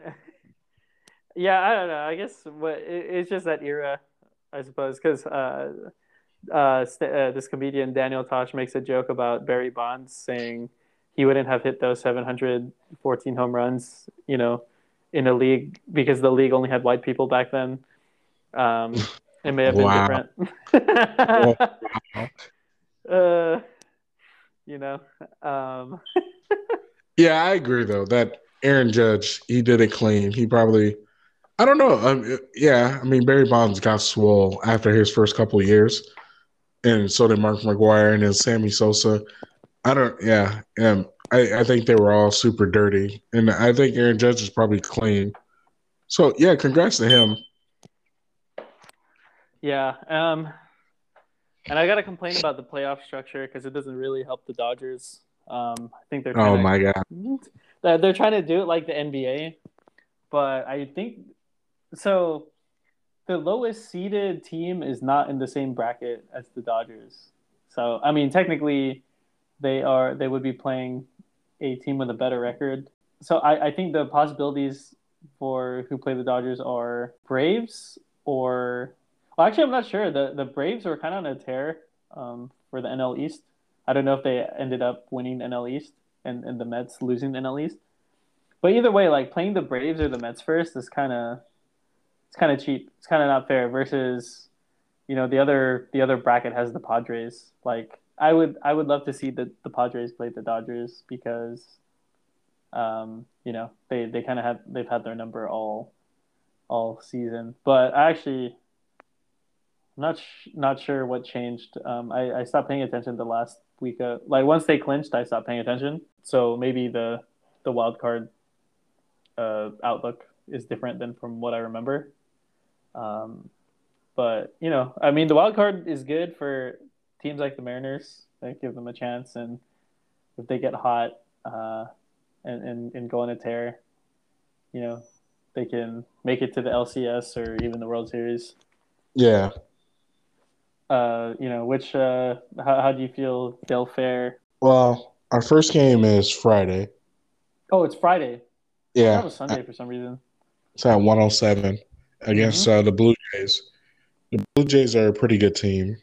*laughs* yeah, I don't know. I guess what it, it's just that era, I suppose, because uh, uh, st- uh, this comedian Daniel Tosh makes a joke about Barry Bonds saying he wouldn't have hit those 714 home runs, you know, in a league because the league only had white people back then. Um, it may have been Wow. different. *laughs* uh, you know, um, *laughs* yeah, I agree though that Aaron Judge he did it clean. He probably, I don't know. Um, yeah, I mean Barry Bonds got swole after his first couple of years, and so did Mark McGwire and then Sammy Sosa. I don't. Yeah, um, I I think they were all super dirty, and I think Aaron Judge is probably clean. So yeah, congrats to him. Yeah. Um, and I got to complain about the playoff structure because it doesn't really help the Dodgers. Um, I think they're trying Oh to, my god. they're, they're trying to do it like the NBA, but I think so. The lowest seeded team is not in the same bracket as the Dodgers. So I mean, technically, they are they would be playing a team with a better record. So I, I think the possibilities for who play the Dodgers are Braves or well, actually, I'm not sure. the The Braves were kind of on a tear um, for the NL East. I don't know if they ended up winning NL East and, and the Mets losing the NL East. But either way, like playing the Braves or the Mets first is kind of it's kind of cheap. It's kind of not fair. Versus, you know, the other the other bracket has the Padres. Like I would I would love to see the the Padres play the Dodgers because, um, you know, they they kind of have they've had their number all all season. But I actually not sh- not sure what changed. Um, I, I stopped paying attention the last week. Of, like once they clinched, I stopped paying attention. So maybe the the wild card uh, outlook is different than from what I remember. Um, but you know, I mean, the wild card is good for teams like the Mariners that give them a chance, and if they get hot uh, and, and and go on a tear, you know, they can make it to the LCS or even the World Series. Yeah. Uh, you know, which uh, how, how do you feel they'll fare? Well, our first game is Friday. Oh, it's Friday. Yeah. That was Sunday for some reason. It's at 107 against uh, the Blue Jays. The Blue Jays are a pretty good team,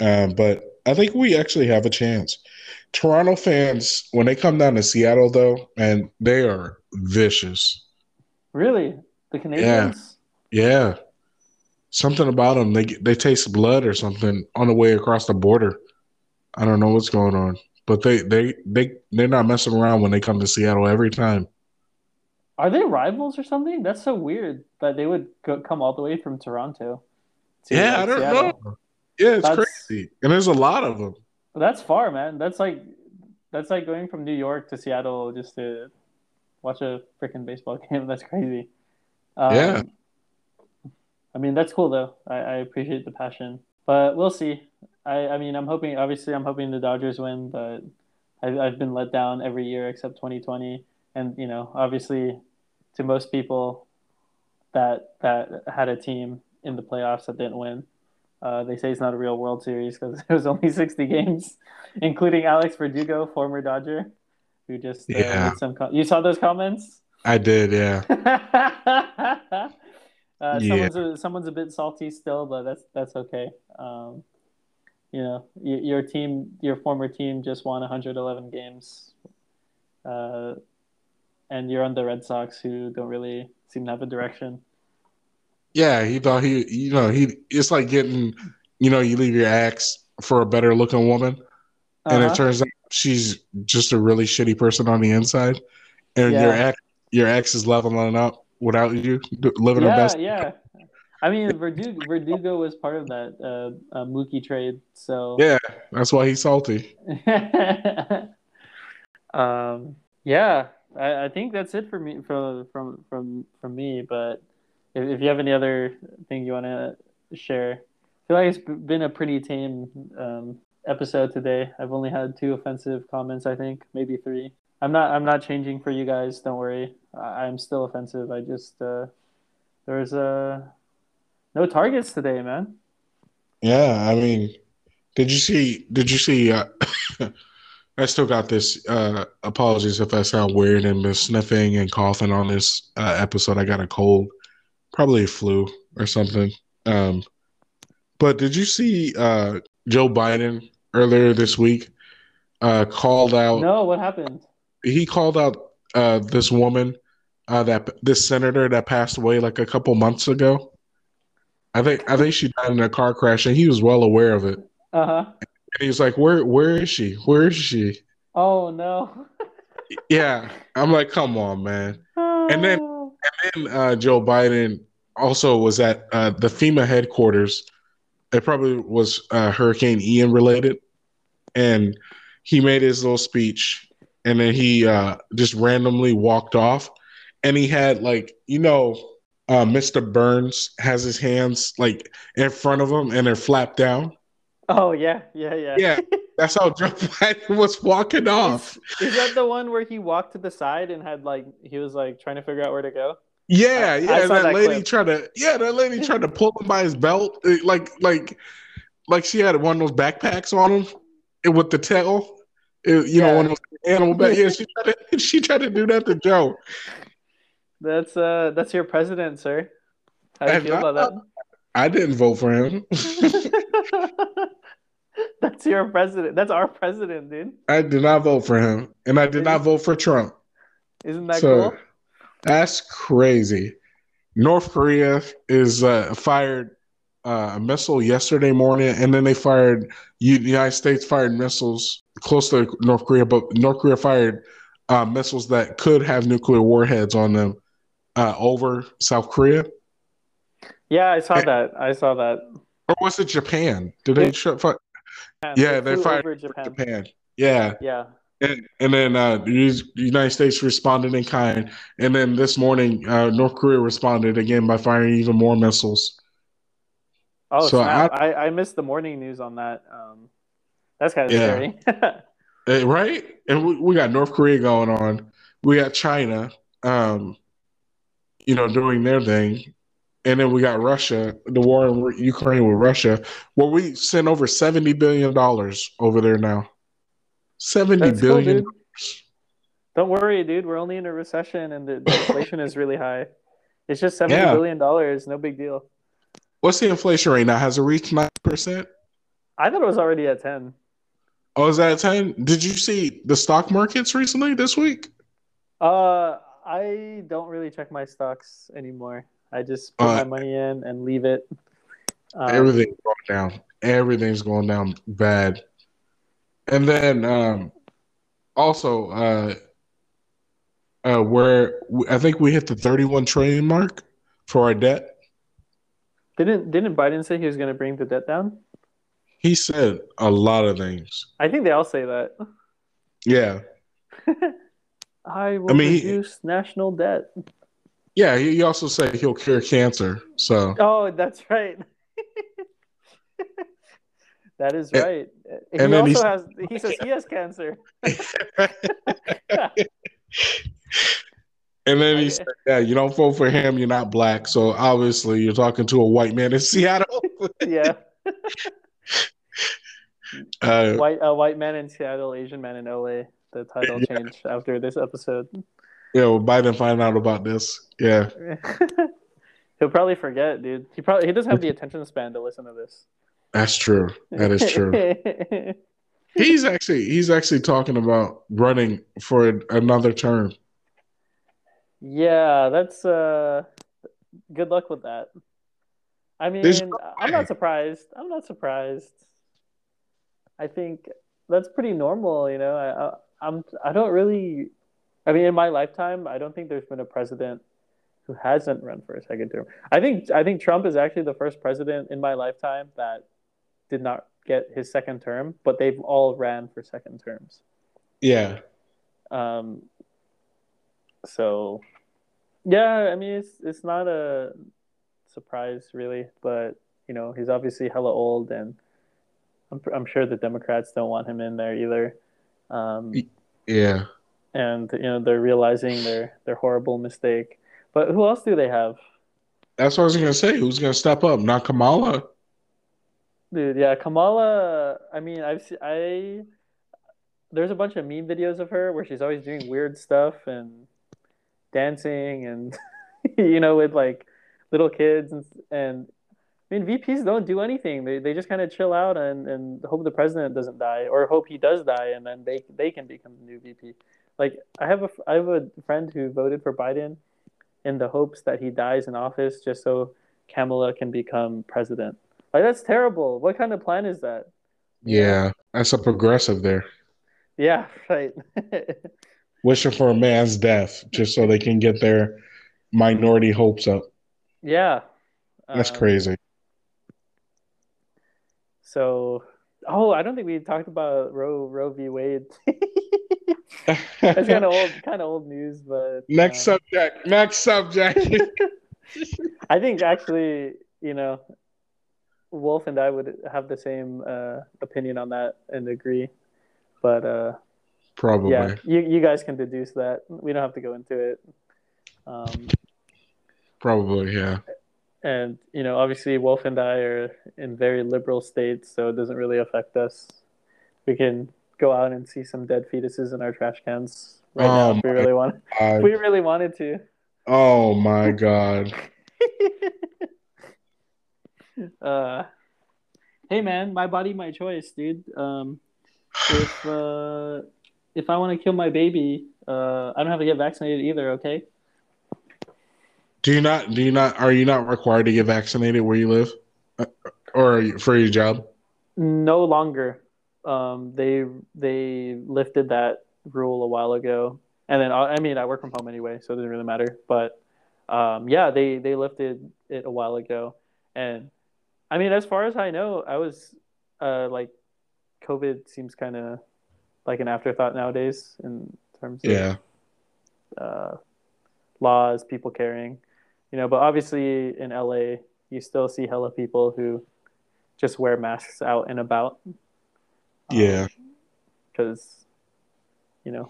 um, but I think we actually have a chance. Toronto fans, when they come down to Seattle, though, and they are vicious. Really, the Canadians? Yeah, something about them. They they taste blood or something on the way across the border. I don't know what's going on, but they they they they're not messing around when they come to Seattle every time. Are they rivals or something? That's so weird that they would go, come all the way from Toronto. to, Yeah, I don't Seattle. know. Yeah, it's That's- crazy, and there's a lot of them. That's far, man. That's like that's like going from New York to Seattle just to watch a freaking baseball *laughs* game. That's crazy. Um, Yeah. I mean, that's cool though. I, I appreciate the passion, but we'll see. I, I mean, I'm hoping. Obviously, I'm hoping the Dodgers win, but I've, I've been let down every year except 2020, and you know, obviously, to most people that that had a team in the playoffs that didn't win. Uh, they say it's not a real World Series because *laughs* it was only 60 games, *laughs* including Alex Verdugo, former Dodger, who just uh, Yeah. made some. Com- you saw those comments? I did, yeah. *laughs* uh, Yeah. Someone's a, someone's a bit salty still, but that's that's okay. Um, you know, y- your team, your former team, just won 111 games, uh, and you're on the Red Sox, who don't really seem to have a direction. Yeah, he thought he, you know, he. It's like getting, you know, you leave your ex for a better looking woman, and Uh-huh. it turns out she's just a really shitty person on the inside, and your Yeah. ex, your ex is leveling up without you, living yeah, best. yeah. I mean, Verdugo, Verdugo was part of that uh, uh, Mookie trade, so Yeah, that's why he's salty. *laughs* um, yeah, I, I think that's it for me from from from from me. But if, if you have any other thing you want to share, I feel like it's been a pretty tame um, episode today. I've only had two offensive comments, I think, maybe three. I'm not I'm not changing for you guys. Don't worry. I'm still offensive. I just uh, there's uh, no targets today, man. Yeah, I mean, did you see? Did you see? Uh, *laughs* I still got this. Uh, apologies if I sound weird and been sniffing and coughing on this uh, episode. I got a cold, probably a flu or something. Um, but did you see uh, Joe Biden earlier this week? Uh, called out. No, what happened? He called out uh, this woman, uh, that this senator that passed away like a couple months ago. I think I think she died in a car crash, and he was well aware of it. Uh huh. And he was like, "Where, where is she? Where is she?" Oh no. *laughs* Yeah, I'm like, "Come on, man." And then- And uh, Joe Biden also was at uh, the FEMA headquarters. It probably was uh, Hurricane Ian related, and he made his little speech, and then he uh, just randomly walked off, and he had like, you know, uh, Mr. Burns has his hands like in front of him, and they're flapped down. Oh yeah, yeah, yeah. Yeah, *laughs* that's how Joe Biden was walking off. Is that the one where he walked to the side and had like he was like trying to figure out where to go? Yeah, yeah. And that, that lady clip. tried to, yeah, that lady tried to pull him by his belt, eh, like, like, like she had one of those backpacks on him eh, with the tail, eh, you Yeah. know, one of those animal back. *laughs* Yeah, she tried to, *laughs* she tried to do that to Joe. That's uh that's your president, sir. How do you feel I- about I didn't vote for him. *laughs* that's your president. That's our president, dude. I did not vote for him, and I did not vote for Trump. Isn't that so cool? that's crazy. North Korea is uh, fired uh, a missile yesterday morning, and then they fired U- the United States fired missiles close to North Korea, but North Korea fired uh, missiles that could have nuclear warheads on them uh, over South Korea. Yeah, I saw that. I saw that. Or was it Japan? Did they shut? Fi- yeah, they flew fired Japan. Japan. Yeah, Yeah. and, and then uh, the United States responded in kind, and then this morning uh, North Korea responded again by firing even more missiles. Oh, So snap. I, I missed the morning news on that. Um, that's kind of Yeah. scary. Uh, *laughs* right? And we, we got North Korea going on. We got China, um, you know, doing their thing. And then we got Russia, the war in Ukraine with Russia, where we sent over $70 billion over there now. Seventy That's billion. dude. Don't worry, dude. We're only in a recession and the, the inflation is really high. It's just seventy Yeah. billion dollars. No big deal. What's the inflation rate now? Has it reached 9%? I thought it was already at ten. Oh, is that 10? Did you see the stock markets recently this week? Uh, I don't really check my stocks anymore. I just put Uh, my money in and leave it. Um, Everything's going down. Everything's going down bad. And then um also uh uh where I think we hit the 31 trillion mark for our debt. Didn't didn't Biden say he was going to bring the debt down? He said a lot of things. I think they all say that. Yeah. *laughs* I will I mean, he- reduce national debt. Yeah, he he also said he'll cure cancer. So Oh, that's right. *laughs* that is And- right. He and then also has. He says he has cancer. *laughs* and then he said, Yeah, you don't vote for him, you're not black. So obviously you're talking to a white man in *laughs* Seattle. yeah, Uh white a white man in Seattle, Asian man in LA. The title Yeah. change after this episode. yeah, well, Biden find out about this. Yeah. *laughs* He'll probably forget, dude. He probably he doesn't have the attention span to listen to this. That's true. That is true. *laughs* He's actually he's actually talking about running for another term. yeah, that's uh good luck with that. I mean, no I'm not surprised. I'm not surprised. I think that's pretty normal, you know. I'm I don't really I mean in my lifetime, I don't think there's been a president who hasn't run for a second term. I think I think Trump is actually the first president in my lifetime that did not get his second term, but they've all ran for second terms. Yeah. Um, so, yeah, I mean, it's it's not a surprise really, but you know, he's obviously hella old, and I'm I'm sure the Democrats don't want him in there either. Um, Yeah. and you know, they're realizing their their horrible mistake. But who else do they have? That's what I was gonna say. Who's gonna step up? Not Kamala. Dude, yeah, Kamala. I mean, I've se- I there's a bunch of meme videos of her where she's always doing weird stuff and dancing and *laughs* you know with like little kids and and I mean VPs don't do anything. They they just kind of chill out and and hope the president doesn't die or hope he does die and then they they can become the new VP. Like I have a I have a friend who voted for Biden in the hopes that he dies in office just so Kamala can become president. Like that's terrible. What kind of plan is that? Yeah. That's a progressive there. Yeah, *laughs* right. *laughs* Wishing for a man's death just so they can get their minority hopes up. yeah. That's Um, crazy. So, oh, I don't think we talked about Roe Roe v. Wade. *laughs* That's kind of old, kind of old news, but Next um, subject. Next subject. *laughs* I think actually, you know, Wolf and I would have the same uh, opinion on that and agree. But uh, Probably. yeah, you you guys can deduce that. We don't have to go into it. Um, Probably, yeah. And you know, obviously, Wolf and I are in very liberal states, so it doesn't really affect us. We can go out and see some dead fetuses in our trash cans right now Oh if we really want. God. We really wanted to. Oh my god. *laughs* uh, hey man, my body, my choice, dude. Um, if uh, if I want to kill my baby, uh, I don't have to get vaccinated either. Okay. Do you not? Do you not? Are you not required to get vaccinated where you live, Uh, or for your job? No longer. Um, they they lifted that rule a while ago, and then I mean I work from home anyway, so it doesn't really matter. But um, yeah, they they lifted it a while ago, and I mean as far as I know, I was uh, like COVID seems kind of like an afterthought nowadays in terms of Yeah. uh, laws, people caring, you know. But obviously in LA, you still see hella people who just wear masks out and about. Yeah. because you know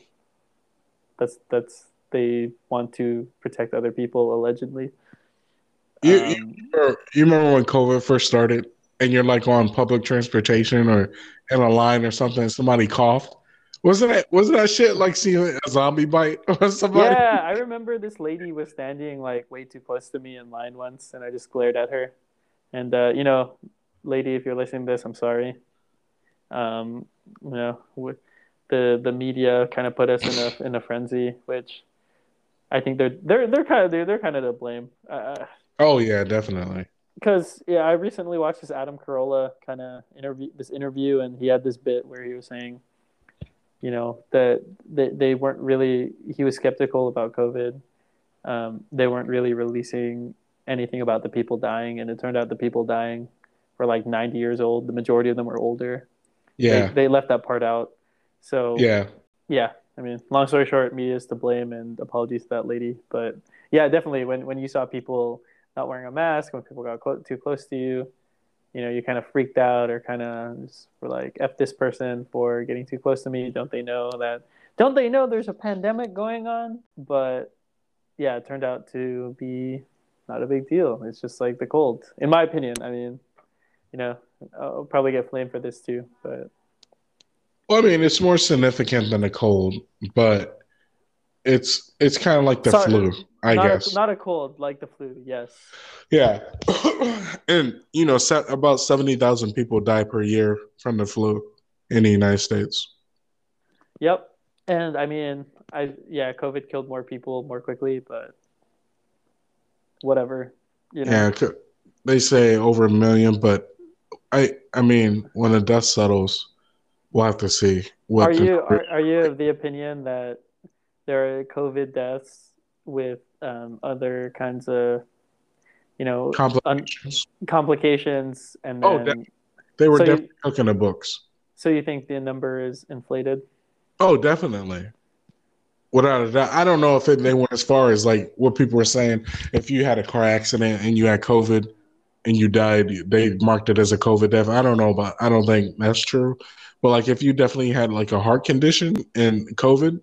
that's that's they want to protect other people allegedly. You, Um, you, remember, you remember when COVID first started, and you're like on public transportation or in a line or something, and somebody coughed. Wasn't that wasn't that shit like seeing a zombie bite *laughs* or somebody? yeah, I remember this lady was standing like way too close to me in line once, and I just glared at her. And uh, you know, lady, if you're listening to this, I'm sorry. Um, you know, the the media kind of put us in a *laughs* in a frenzy, which I think they're they're they're kind of they're, they're kind of to blame. Uh, Oh yeah, definitely. because yeah, I recently watched this Adam Carolla kind of interview, this interview, and he had this bit where he was saying, you know, that they, they weren't really. He was skeptical about COVID. Um, they weren't really releasing anything about the people dying, and it turned out the people dying were like 90 years old. The majority of them were older. Yeah, They, they left that part out. So yeah, yeah, I mean, long story short, media is to blame, and apologies to that lady. But yeah, definitely, when when you saw people not wearing a mask, when people got clo- too close to you, you know, you kind of freaked out or kind of were like, "F this person for getting too close to me." Don't they know that? Don't they know there's a pandemic going on? But yeah, it turned out to be not a big deal. It's just like the cold, in my opinion. I mean, you know, I'll probably get flamed for this too, but Well, I mean, it's more significant than a cold, but it's it's kind of like the Sorry, flu, I not guess. a, not a cold like the flu. Yes. yeah, *clears throat* and you know, about seventy thousand people die per year from the flu in the United States. Yep. And I mean, I yeah, COVID killed more people more quickly, but whatever. You know. Yeah, they say over a million, but I I mean, when the dust settles, we'll have to see what. Are you are, are you of the opinion that there are COVID deaths with um, other kinds of you know un- complications? complications and Oh, then. They were so you- definitely cooking the books. so you think the number is inflated? Oh, definitely. Without a doubt. I don't know if it, they went as far as like what people were saying. If you had a car accident and you had COVID and you died, they marked it as a COVID death. I don't know about, I don't think that's true. But like if you definitely had like a heart condition and COVID,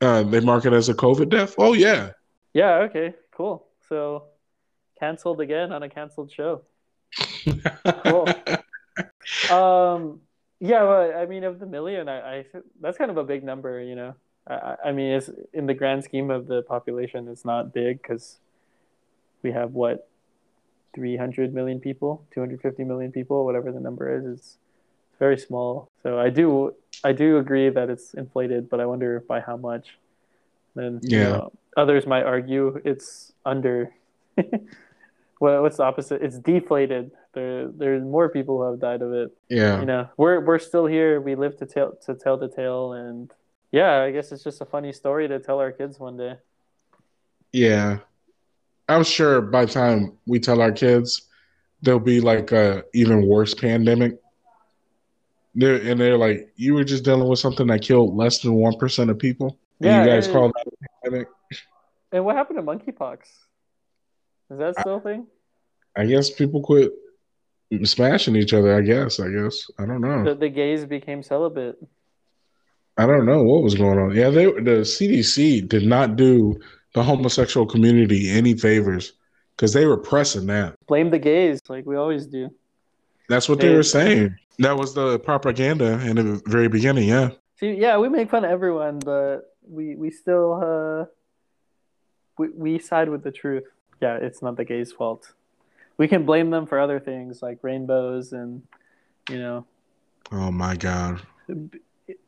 uh, they mark it as a COVID death. Oh, yeah. Yeah, okay, cool. So canceled again on a canceled show. Cool. *laughs* Um, yeah, well, I mean, of the million, I, I that's kind of a big number, you know. I, I- mean, it's in the grand scheme of the population, it's not big because we have what, three hundred million people, two hundred fifty million people, whatever the number is. It's very small. So I do, I do agree that it's inflated, but I wonder by how much. Then you Yeah. know, others might argue it's under. *laughs* What what's the opposite? It's deflated. There there's more people who have died of it. yeah. You know, we're we're still here. We live to tell to tell the tale, and yeah, I guess it's just a funny story to tell our kids one day. Yeah. I'm sure by the time we tell our kids, there'll be like a even worse pandemic. They're, and they're like, you were just dealing with something that killed less than 1% of people. And Yeah, you guys and- call that a pandemic? And what happened to monkeypox? Is that still a thing? I guess people quit smashing each other, I guess. I guess. I don't know. The the gays became celibate. I don't know what was going on. Yeah, they the CDC did not do the homosexual community any favors because they were pressing that. Blame the gays, like we always do. That's what they They- were saying. That was the propaganda in the very beginning. Yeah. See, yeah, we make fun of everyone, but we we still uh, we we side with the truth. Yeah, it's not the gays' fault. We can blame them for other things like rainbows and you know Oh my god.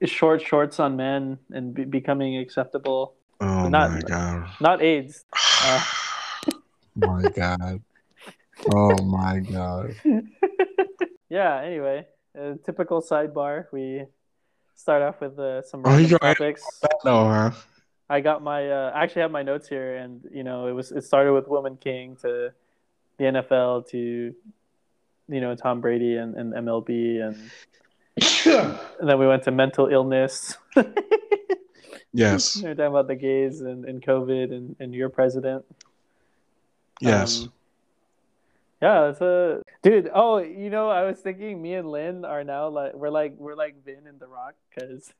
short shorts on men and be- becoming acceptable. Oh Not- my god. Not AIDS. Uh, *sighs* my god. *laughs* Oh my god. Yeah. Anyway, a typical sidebar. We start off with uh, some Oh, you random got- topics. No, huh? I got my. Uh, I actually have my notes here, and you know, it was it started with Woman King to the NFL to you know Tom Brady and, and MLB, and, and *coughs* then we went to mental illness. *laughs* yes. we were talking about the gays and, and COVID and, and your president. Yes. Um, yeah, that's a dude. Oh, you know, I was thinking me and Lynn are now like we're like we're like Vin and The Rock because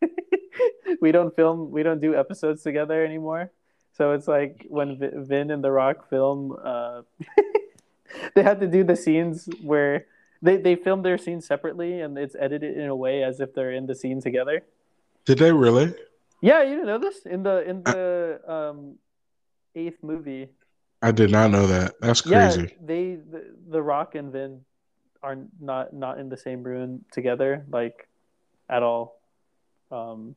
*laughs* we don't film, we don't do episodes together anymore. So it's like when Vi- Vin and The Rock film, uh, *laughs* they had to do the scenes where they they film their scenes separately and it's edited in a way as if they're in the scene together. Did they really? Yeah, you didn't know this in the in the um eighth movie. I did not know that. That's crazy. Yeah, they the, the Rock and Vin are not not in the same room together, like at all. Um,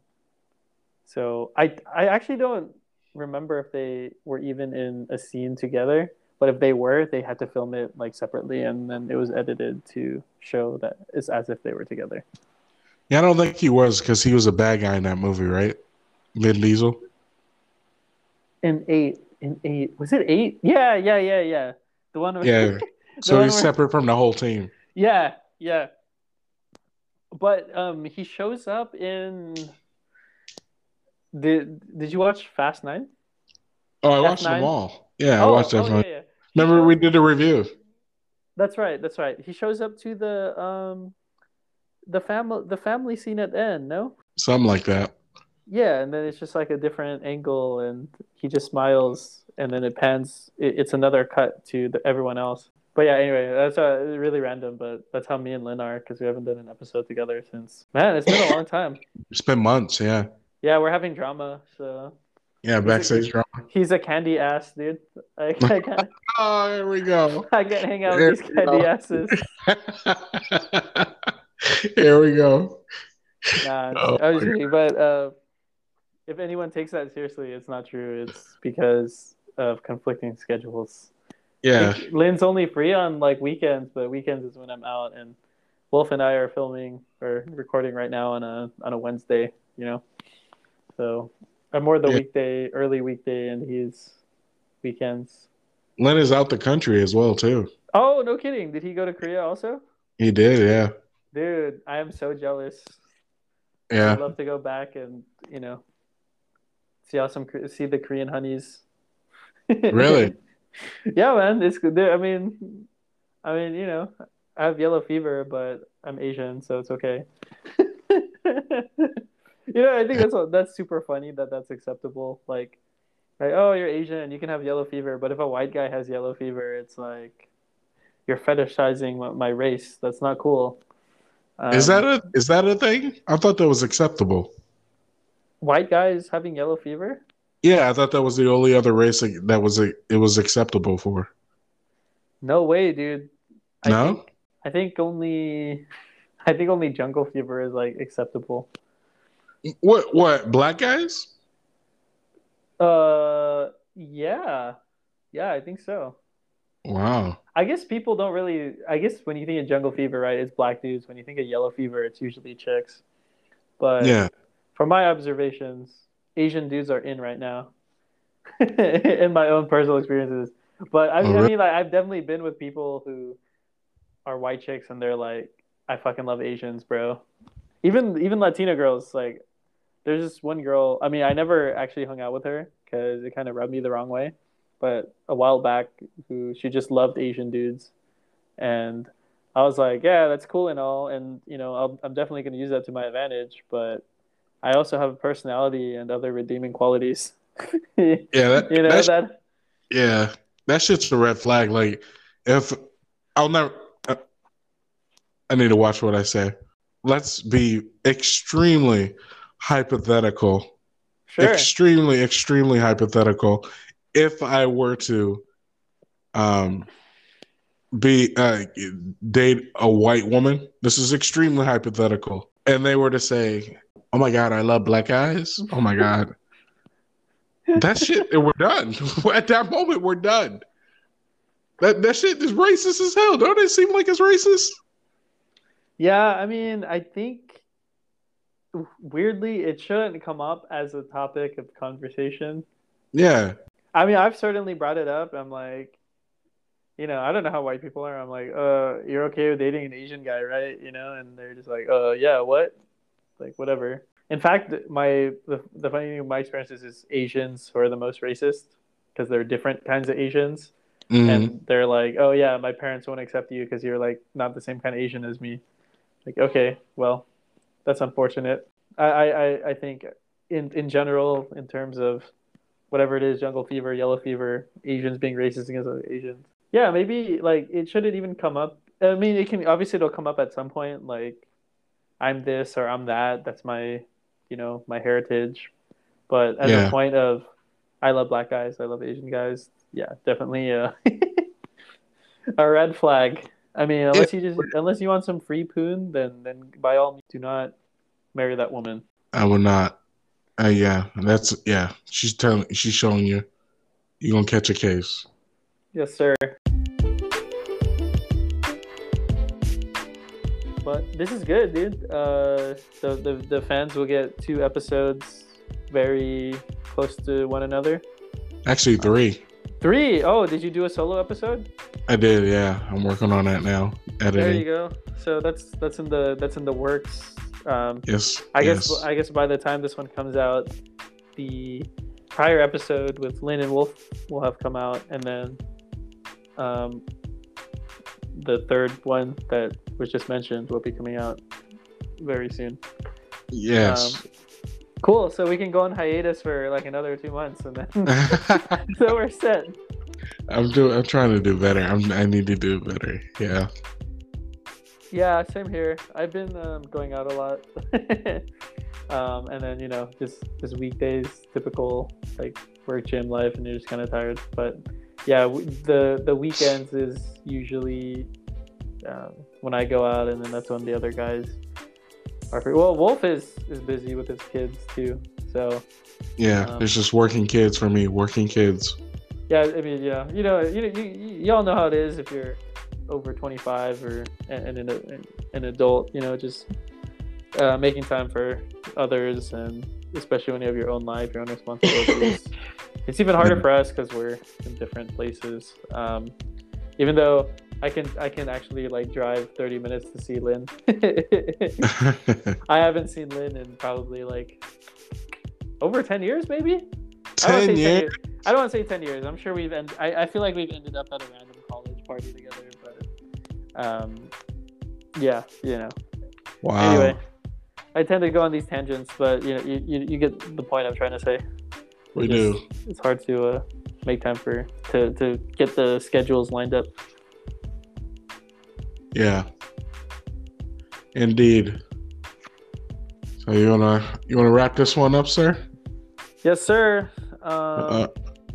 so I I actually don't remember if they were even in a scene together, but if they were, they had to film it like separately, and then it was edited to show that it's as if they were together. Yeah, I don't think he was because he was a bad guy in that movie, right? Vin Diesel. In eight, in eight, was it eight? Yeah, yeah, yeah, yeah. The one. with- Yeah. *laughs* So one he's where- separate from the whole team. Yeah, yeah. But um he shows up in Did did you watch Fast 9? Oh, I watched them all. Yeah, I oh, watched oh, them. yeah, yeah. Remember we did a review. That's right, that's right. He shows up to the um the family the family scene at the end, no? Something like that. Yeah, and then it's just like a different angle and he just smiles and then it pans it, it's another cut to the, everyone else. But yeah, anyway, that's uh, really random, but that's how me and Lynn are because we haven't done an episode together since. Man, it's been a long time. *laughs* It's been months, yeah. Yeah, we're having drama, so Yeah, backstage drama. he's a candy ass, dude. I, I *laughs* can't, Oh, here we go. *laughs* I can't hang out with these candy go. asses. here we go. Nah, Oh I was kidding, but uh, if anyone takes that seriously, it's not true. It's because of conflicting schedules. Yeah. Like, Lynn's only free on like weekends, but weekends is when I'm out, and Wolf and I are filming or recording right now on a on a Wednesday. You know, so I'm more the Yeah. weekday, early weekday, and he's weekends. Len is out the country as well too. Oh, no kidding! Did he go to Korea also? He did, yeah. Dude, I am so jealous. Yeah. I'd love to go back and you know see how some see the Korean honeys. *laughs* Really? yeah, man. It's good. I mean, I mean, you know, I have yellow fever, but I'm Asian, so it's okay. *laughs* you know, I think that's that's super funny that that's acceptable. Like, like, oh, you're Asian, you can have yellow fever, but if a white guy has yellow fever, it's like you're fetishizing my, race. That's not cool. Is Um, that a is that a thing? I thought that was acceptable. White guys having yellow fever? Yeah, I thought that was the only other race that was it was acceptable for. No way, dude. I No? think, I think only *laughs* I think only jungle fever is like acceptable. What what black guys? Uh yeah. Yeah, I think so. Wow. I guess people don't really I guess when you think of jungle fever, right, it's black dudes. When you think of yellow fever, it's usually chicks. But Yeah. From my observations, Asian dudes are in right now. *laughs* in my own personal experiences. But I, Oh, I mean like I've definitely been with people who are white chicks and they're like, I fucking love Asians, bro. Even even Latina girls, like there's this one girl. I mean, I never actually hung out with her because it kind of rubbed me the wrong way. But a while back, who she just loved Asian dudes, and I was like, yeah, that's cool and all, and you know, I'll, I'm definitely going to use that to my advantage. But I also have a personality and other redeeming qualities. *laughs* Yeah, that, know that's- that. yeah, that shit's a red flag. Like, if I'll never, uh, I need to watch what I say. Let's be extremely hypothetical, Sure. extremely, extremely hypothetical. If I were to, um, be uh, date a white woman, this is extremely hypothetical, and they were to say, "Oh my god, I love black guys," oh my god. That shit, we're done. *laughs* At that moment, we're done. That that shit is racist as hell. Don't it seem like it's racist? Yeah, I mean, I think weirdly it shouldn't come up as a topic of conversation. Yeah. I mean, I've certainly brought it up. I'm like, you know, I don't know how white people are. I'm like, uh, you're okay with dating an Asian guy, right? You know, and they're just like, uh, yeah, what? Like, whatever. In fact, my the, the funny thing, my experiences is Asians who are the most racist because they're different kinds of Asians, Mhm. and they're like, oh yeah, my parents won't accept you because you're like not the same kind of Asian as me. Like, okay, well, that's unfortunate. I I, I- I think in in general, in terms of whatever it is, jungle fever, yellow fever, Asians being racist against other Asians. Yeah, maybe like it shouldn't even come up. I mean, it can obviously it'll come up at some point. Like, I'm this or I'm that. That's my, you know, my heritage. But at Yeah. a point of, I love black guys. I love Asian guys. Yeah, definitely uh, *laughs* a red flag. I mean, unless you just unless you want some free poon, then then by all means, do not marry that woman. I will not. Uh, yeah, that's yeah. She's telling. She's showing you. You're gonna catch a case. Yes, sir. But this is good, dude. Uh, the, the the fans will get two episodes very close to one another. Actually, three. Three. Oh, did you do a solo episode? I did. Yeah, I'm working on that now. There you go. So that's that's in the that's in the works. Um, Yes. I yes. guess I guess by the time this one comes out, the prior episode with Lynn and Wolf will have come out, and then um, the third one that was just mentioned will be coming out very soon. Yes. Um, cool. So we can go on hiatus for like another two months, and then *laughs* *laughs* so we're set. I'm doing. I'm trying to do better. I'm. I need to do better. Yeah. Yeah, same here. I've been um, going out a lot, *laughs* um, and then you know just just weekdays, typical like work gym life, and you're just kind of tired. But yeah, the the weekends is usually um, when I go out, and then that's when the other guys are free. Well, Wolf is is busy with his kids too, so Yeah. Um, it's just working kids for me. Working kids. yeah. I mean, yeah, you know, you you, y'all know how it is if you're over 25 or and an, an, an adult, you know, just uh, making time for others and especially when you have your own life, your own responsibilities. *laughs* it's even harder for us because we're in different places. Um, even though I can I can actually like drive 30 minutes to see Lynn. *laughs* *laughs* I haven't seen Lynn in probably like over 10 years, maybe. I don't wanna Ten say years. I don't want to say 10 years. I'm sure we've end- I, I feel like we've ended up at a random college party together, but um, yeah, you know. Wow. Anyway, I tend to go on these tangents, but you know, you, you, you get the point I'm trying to say. we It's do. just- It's hard to uh, make time for to to get the schedules lined up. Yeah. Indeed. So you wanna you wanna wrap this one up, sir? Yes, sir. Um, Uh,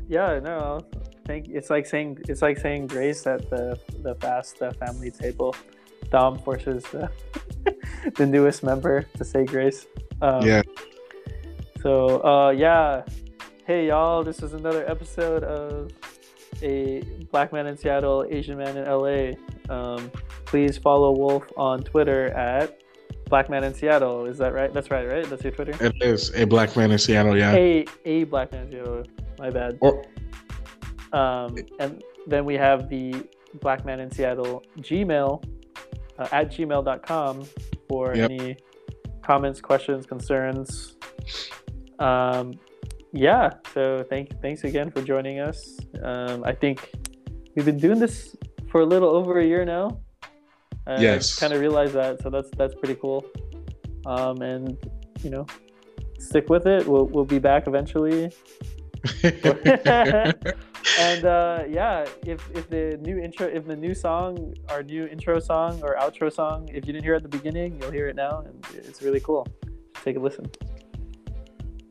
yeah, no. Thank. It's like saying it's like saying grace at the the fast the family table. Dom forces the, *laughs* *laughs* the newest member to say grace. Um, yeah. So uh, yeah, hey y'all, this is another episode of a Black Man in Seattle, Asian Man in LA. Um, please follow Wolf on Twitter at Black Man in Seattle. Is that right? That's right, right? That's your Twitter. It is a black man in Seattle. Yeah. A a Black Man in Seattle. My bad. Or Um, and then we have the Black Man in Seattle Gmail uh, at gmail.com for Yep. any comments, questions, concerns. Um, yeah, so thank thanks again for joining us. Um, I think we've been doing this for a little over a year now. I Yes. kind of realized that, so that's that's pretty cool. Um, and you know, stick with it. We'll we'll be back eventually. *laughs* *laughs* *laughs* and uh, yeah, if if the new intro, if the new song, our new intro song or outro song, if you didn't hear it at the beginning, you'll hear it now, and it's really cool. Take a listen.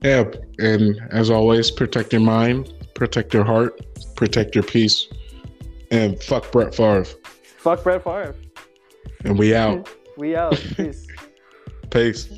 yeah. And as always, protect your mind, protect your heart, protect your peace, and fuck Brett Favre. Fuck Brett Favre. And we out. *laughs* We out. Peace. Peace.